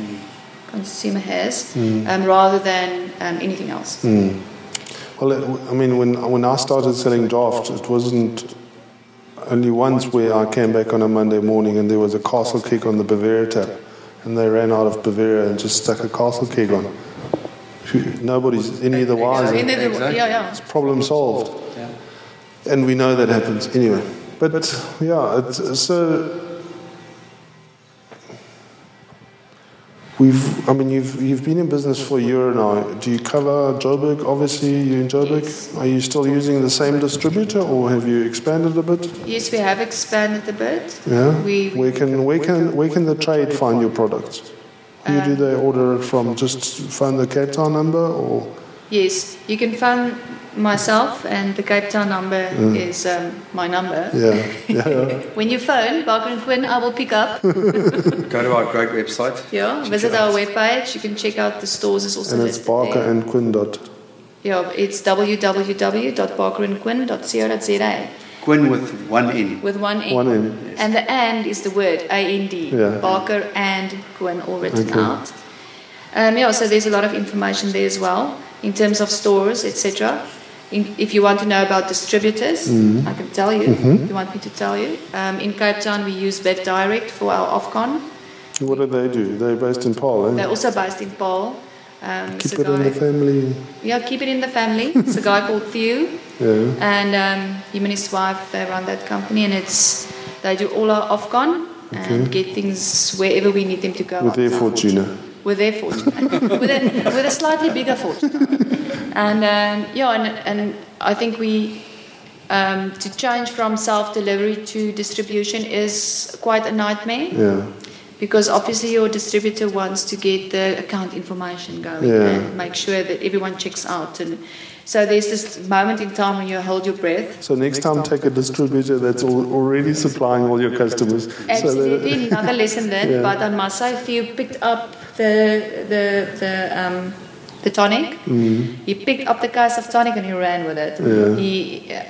consumer has, um, rather than um, anything else. Well, it, I mean, when when I started selling draft, it wasn't only once where I came back on a Monday morning and there was a castle keg on the Bavaria tap, and they ran out of Bavaria and just stuck a castle keg on. Nobody's any the So wiser. the- Exactly. yeah, yeah. Problem solved. Yeah. And we know that happens anyway. But yeah, it's, so we've. I mean, you've you've been in business for a year now. Do you cover Joburg? Obviously, you're in Joburg. Yes. Are you still using the same distributor, or have you expanded a bit? Yes, we have expanded a bit. Yeah. We, we Where can where can where can the trade find your products? Who do they order it from? Just find the Cape Town number, or yes, you can find myself, and the Cape Town number is um, my number. yeah, yeah. [LAUGHS] When you phone Barker and Quinn, I will pick up. [LAUGHS] Go to our great website. Yeah, visit our webpage. You can check out the stores. Is also and it's listed Barker there. and Quinn dot. Yeah, it's www.barkerandquinn.co.za Quinn with one N. with one N. One N. And the and is the word A N D. Yeah. Barker and Quinn all written Okay. out. Um, yeah, so there's a lot of information there as well in terms of stores, etc. If you want to know about distributors, Mm-hmm. I can tell you. If you want me to tell you, um, in Cape Town we use Bev Direct for our Ofcon. What do they do? They're based in Paarl, eh? They're also based in Paarl. Um, Keep it in the family. Yeah, keep it in the family. It's a guy called Theo, Yeah. and um, him and his wife they run that company, and it's they do all our Ofcon and get things wherever we need them to go. With their. Fortuner. With their fortune, [LAUGHS] with a with a slightly bigger fortune, and um, yeah, and, and I think we. Um, to change from self delivery to distribution is quite a nightmare Yeah. Because obviously your distributor wants to get the account information going Yeah. and make sure that everyone checks out and so there's this moment in time when you hold your breath So next time, take a distributor that's already supplying all your customers. So that, absolutely [LAUGHS] another lesson learned Yeah. but I must say if you picked up the the the um the tonic he picked up the case of tonic and he ran with it Mm. Yeah. he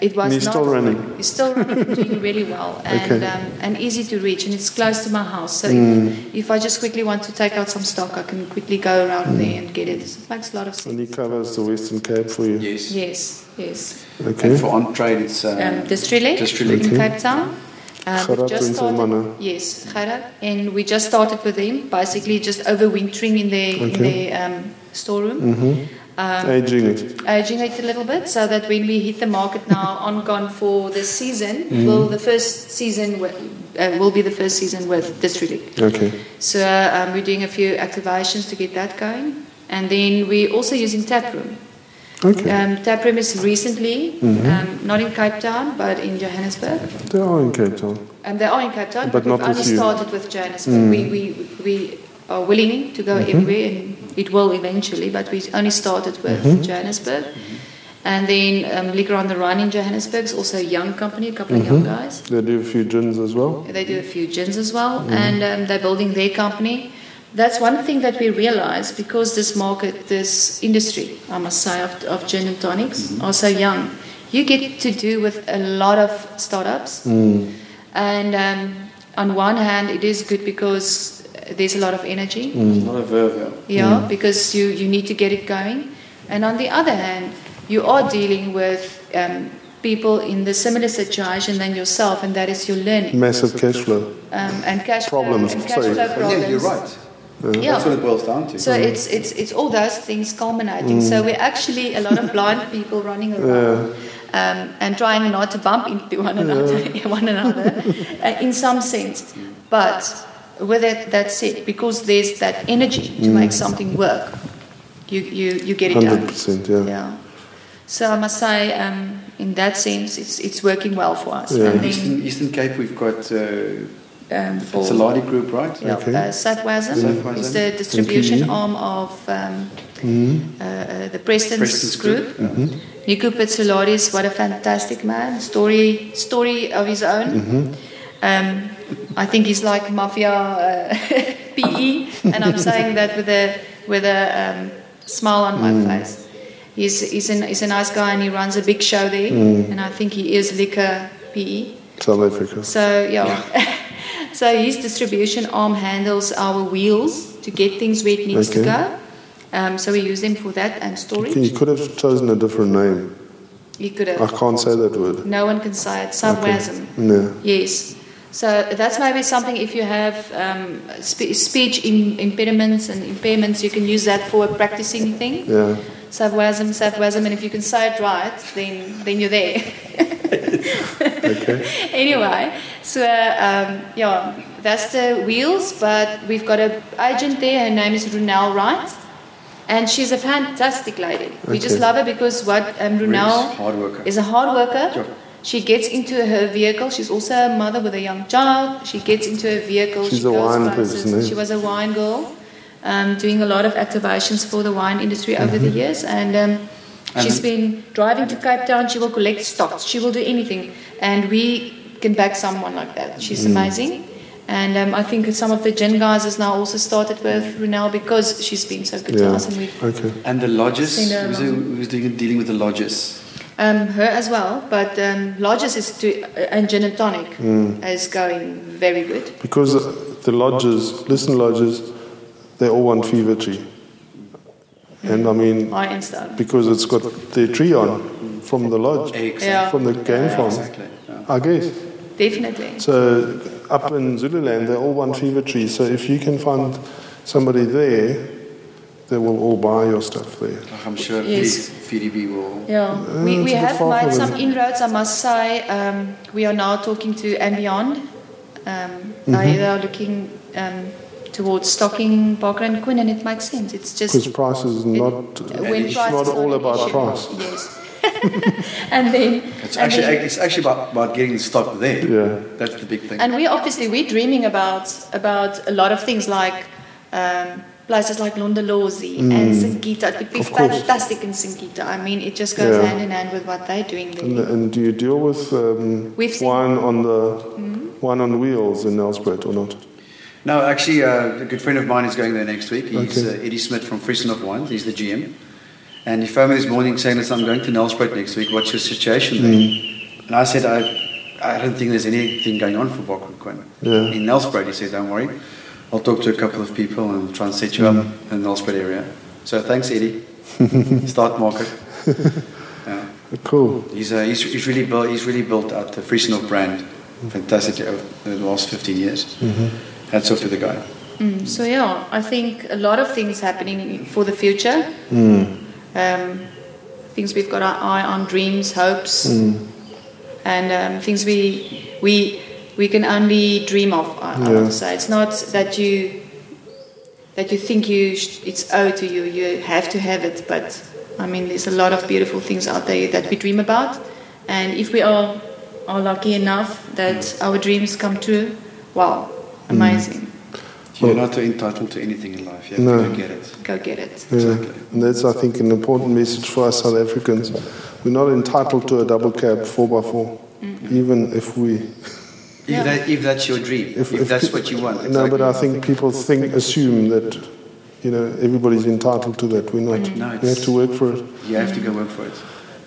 it was And he's not, still running. he's still running [LAUGHS] doing really well [LAUGHS] and Okay. um, and easy to reach and it's close to my house so Mm. if, if I just quickly want to take out some stock I can quickly go around there and get it it makes a lot of sense. and he covers the Western Cape for you. Yes. yes yes Okay. And for on trade, it's uh, um, District District. in Cape Town. Um, we've just started, yes, Gerard, and we just started with them, basically just overwintering in their in Okay. their um, storeroom, Aging it. aging it a little bit, so that when we hit the market now [LAUGHS] on gone for this season, Mm-hmm. will the first season wi- uh, will be the first season with District. Okay. So um, we're doing a few activations to get that going, and then we're also using Taproom. Okay. Um, Taproom is recently, Mm-hmm. um, not in Cape Town, but in Johannesburg. They are in Cape Town. Um, they are in Cape Town, But but, not we've only. Mm. started with Johannesburg. We, we, we are willing to go Mm-hmm. everywhere, and it will eventually, but we only started with Mm-hmm. Johannesburg. And then um, Liquor on the Run in Johannesburg is also a young company, a couple of young Mm-hmm. guys. They do a few gins as well. They do a few gins as well, Mm-hmm. and um, they're building their company. That's one thing that we realize because this market, this industry, I must say, of, of gin and tonics Mm-hmm. are so young. You get to do with a lot of startups, Mm. and um, on one hand, it is good because there's a lot of energy. There's a lot of verve. Yeah, because you, you need to get it going. And on the other hand, you are dealing with um, people in the similar situation than yourself, and that is your learning Massive cash flow. um, and cash Problems, flow, and cash sorry. flow problems. yeah, you're right. Yeah. That's what it boils down to. So it's it's it's all those things culminating. So we're actually a lot of blind people running around. Um, and trying not to bump into one another, [LAUGHS] one another, uh, in some sense. But with it, that's it. Because there's that energy to make something work, you you, you get it done. 100%, yeah. Yeah. So I must say, um, in that sense, it's it's working well for us. Yeah. And then Eastern, Eastern Cape, we've got uh, um, for it's a Ladi group, right? Yeah, Okay. uh, Satwasm Satwasm. is the distribution PE. arm of um, Mm-hmm. uh, uh, the Preston's, Preston's group. group. Nico Pitsouladis, what a fantastic man! Story, story of his own. Mm-hmm. Um, I think he's like mafia uh, [LAUGHS] PE, and I'm saying that with a with a um, smile on my Mm. face. He's, he's, an, he's a nice guy and he runs a big show there. And I think he is liquor PE. South Africa. So yeah. [LAUGHS] so his distribution arm handles our wheels to get things where it needs to go. Um, so we use them for that and storage. You could have chosen a different name. You could have. I can't say that word. No one can say it. Sarcasm. No. Yes. So that's maybe something if you have um, spe- speech Im- impediments and impairments, you can use that for a practicing thing. Yeah. Sarcasm, sarcasm, and if you can say it right, then then you're there. [LAUGHS] Okay. anyway, so um, yeah, that's the wheels. But we've got a agent there. Her name is Runel Wright, and she's a fantastic lady. We just love her because what um, Runel is a hard worker. Sure. She gets into her vehicle. She's also a mother with a young child. She gets into her vehicle. She's she a goes wine person? She was a wine girl, um, doing a lot of activations for the wine industry over the years. And um, she's And- been driving to Cape Town. She will collect stocks. She will do anything. And we can back someone like that. She's amazing. And um, I think some of the gin guys has now also started with Runel because she's been so good to us. And we've Okay. And the lodges, who's, along. who's doing, dealing with the lodges? Um, her as well, but um, Lodges is to, and Gin and Tonic is going very good. Because the lodges, listen lodges, they all want fever tree. And I mean, High because it's got the tree on from the lodge, Exactly. Yeah. from the game farm, Exactly. yeah. I guess. Definitely. So up in Zululand, they all want fever tree. So if you can find somebody there, they will all buy your stuff there. I'm sure Yes. VDB will. Yeah, we, we have made some inroads, I must say. Um, we are now talking to and beyond. Um, Mm-hmm. They are looking um, towards stocking Barker and Quinn, and it makes sense. It's just Because price is not, when it's price not all an about issue. price. Yes. [LAUGHS] and then, It's and actually, then- it's actually about, about getting the stock there. Yeah. That's the big thing. And we obviously we're dreaming about about a lot of things like um, places like Londolozi and Singita. It would be Mm. Of course. fantastic in Singita. I mean, it just goes Yeah. hand in hand with what they're doing there. And, and do you deal with um, wine on the wine on wheels in Nelspruit or not? No, actually, uh, a good friend of mine is going there next week. He's Okay. uh, Eddie Smith from Vriesenhof Wines. He's the GM. And he phoned me this morning saying, Listen, I'm going to Nelspruit next week. What's your situation there? Mm. And I said, I, I don't think there's anything going on for Barker and Quinn. Yeah. In Nelspruit, he said, Don't worry. I'll talk to a couple of people and try and set you up Mm. in the Nelspruit area. So thanks, Eddie. [LAUGHS] Start market. [LAUGHS] Yeah. Cool. He's, uh, he's, he's, really built, he's really built out the Vriesenhof brand Fantastic over the last 15 years. Hats off to the guy. Mm, so yeah, I think a lot of things happening for the future. Um, things we've got our eye on, dreams, hopes, and um, things we we we can only dream of. I, I Yeah. want to say it's not that you that you think you sh- it's owed to you. You have to have it, but I mean, there's a lot of beautiful things out there that we dream about, and if we are are lucky enough that our dreams come true, wow, Mm. amazing. You're not entitled to anything in life. You have No. to go get it. Go get it. Yeah. And that's, I think, an important message for us South Africans. We're not entitled to a double cab 4x4, even if we. If, Yeah. that, if that's your dream, if, that's what you want. No, but. I think people think, assume that, you know, everybody's entitled to that. We're not. No, we have to work for it. You have to go work for it.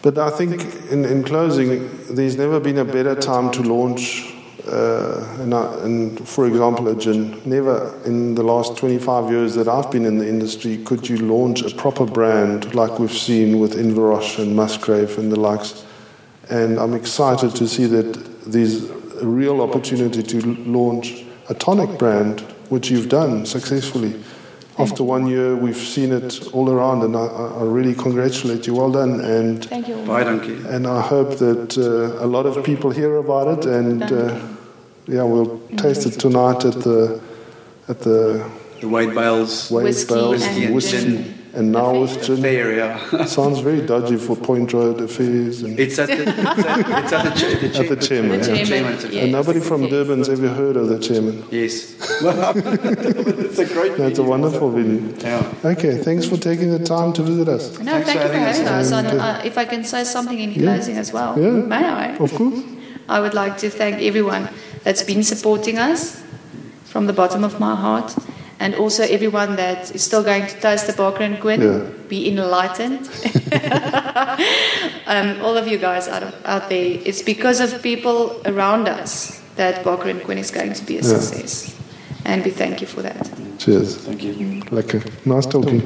But I think, in, in closing, there's never been a better time to launch, uh, and, for example, a gin. Never in the last 25 years that I've been in the industry could you launch a proper brand like we've seen with Inverroche and Musgrave and the likes. And I'm excited to see that there's a real opportunity to launch a tonic brand, which you've done successfully. After one year, we've seen it all around, and I, I I really congratulate you. Well done, and Thank you. Bye, donkey. and I hope that uh, a lot of people hear about it, and uh, yeah, we'll taste it tonight at the at the The Wade Bales Wade Whiskey Bells and and whiskey, gin. And now with gin. fair, yeah. [LAUGHS] Sounds very dodgy for Point Road affairs, and, It's at the, it's at, it's at the, cha- the, cha- At the chairman, The yeah. chairman, It's yeah. and nobody from Durban's ever heard of the chairman. Yes. [LAUGHS] it's a great That's a wonderful venue. Yeah. Okay, thanks for taking the time to visit us. No, Thanks thank for you for having us. having us. And, uh, if I can say something in Yeah. closing as well, Yeah. may I? Of course. I would like to thank everyone that's been supporting us from the bottom of my heart. And also everyone that is still going to taste the Barker and Quinn, Yeah. be enlightened. [LAUGHS] um, all of you guys out, of, out there, it's because of people around us that Barker and Quinn is going to be a Yeah. success. And we thank you for that. Cheers. Thank you. Lekker. Nice talking.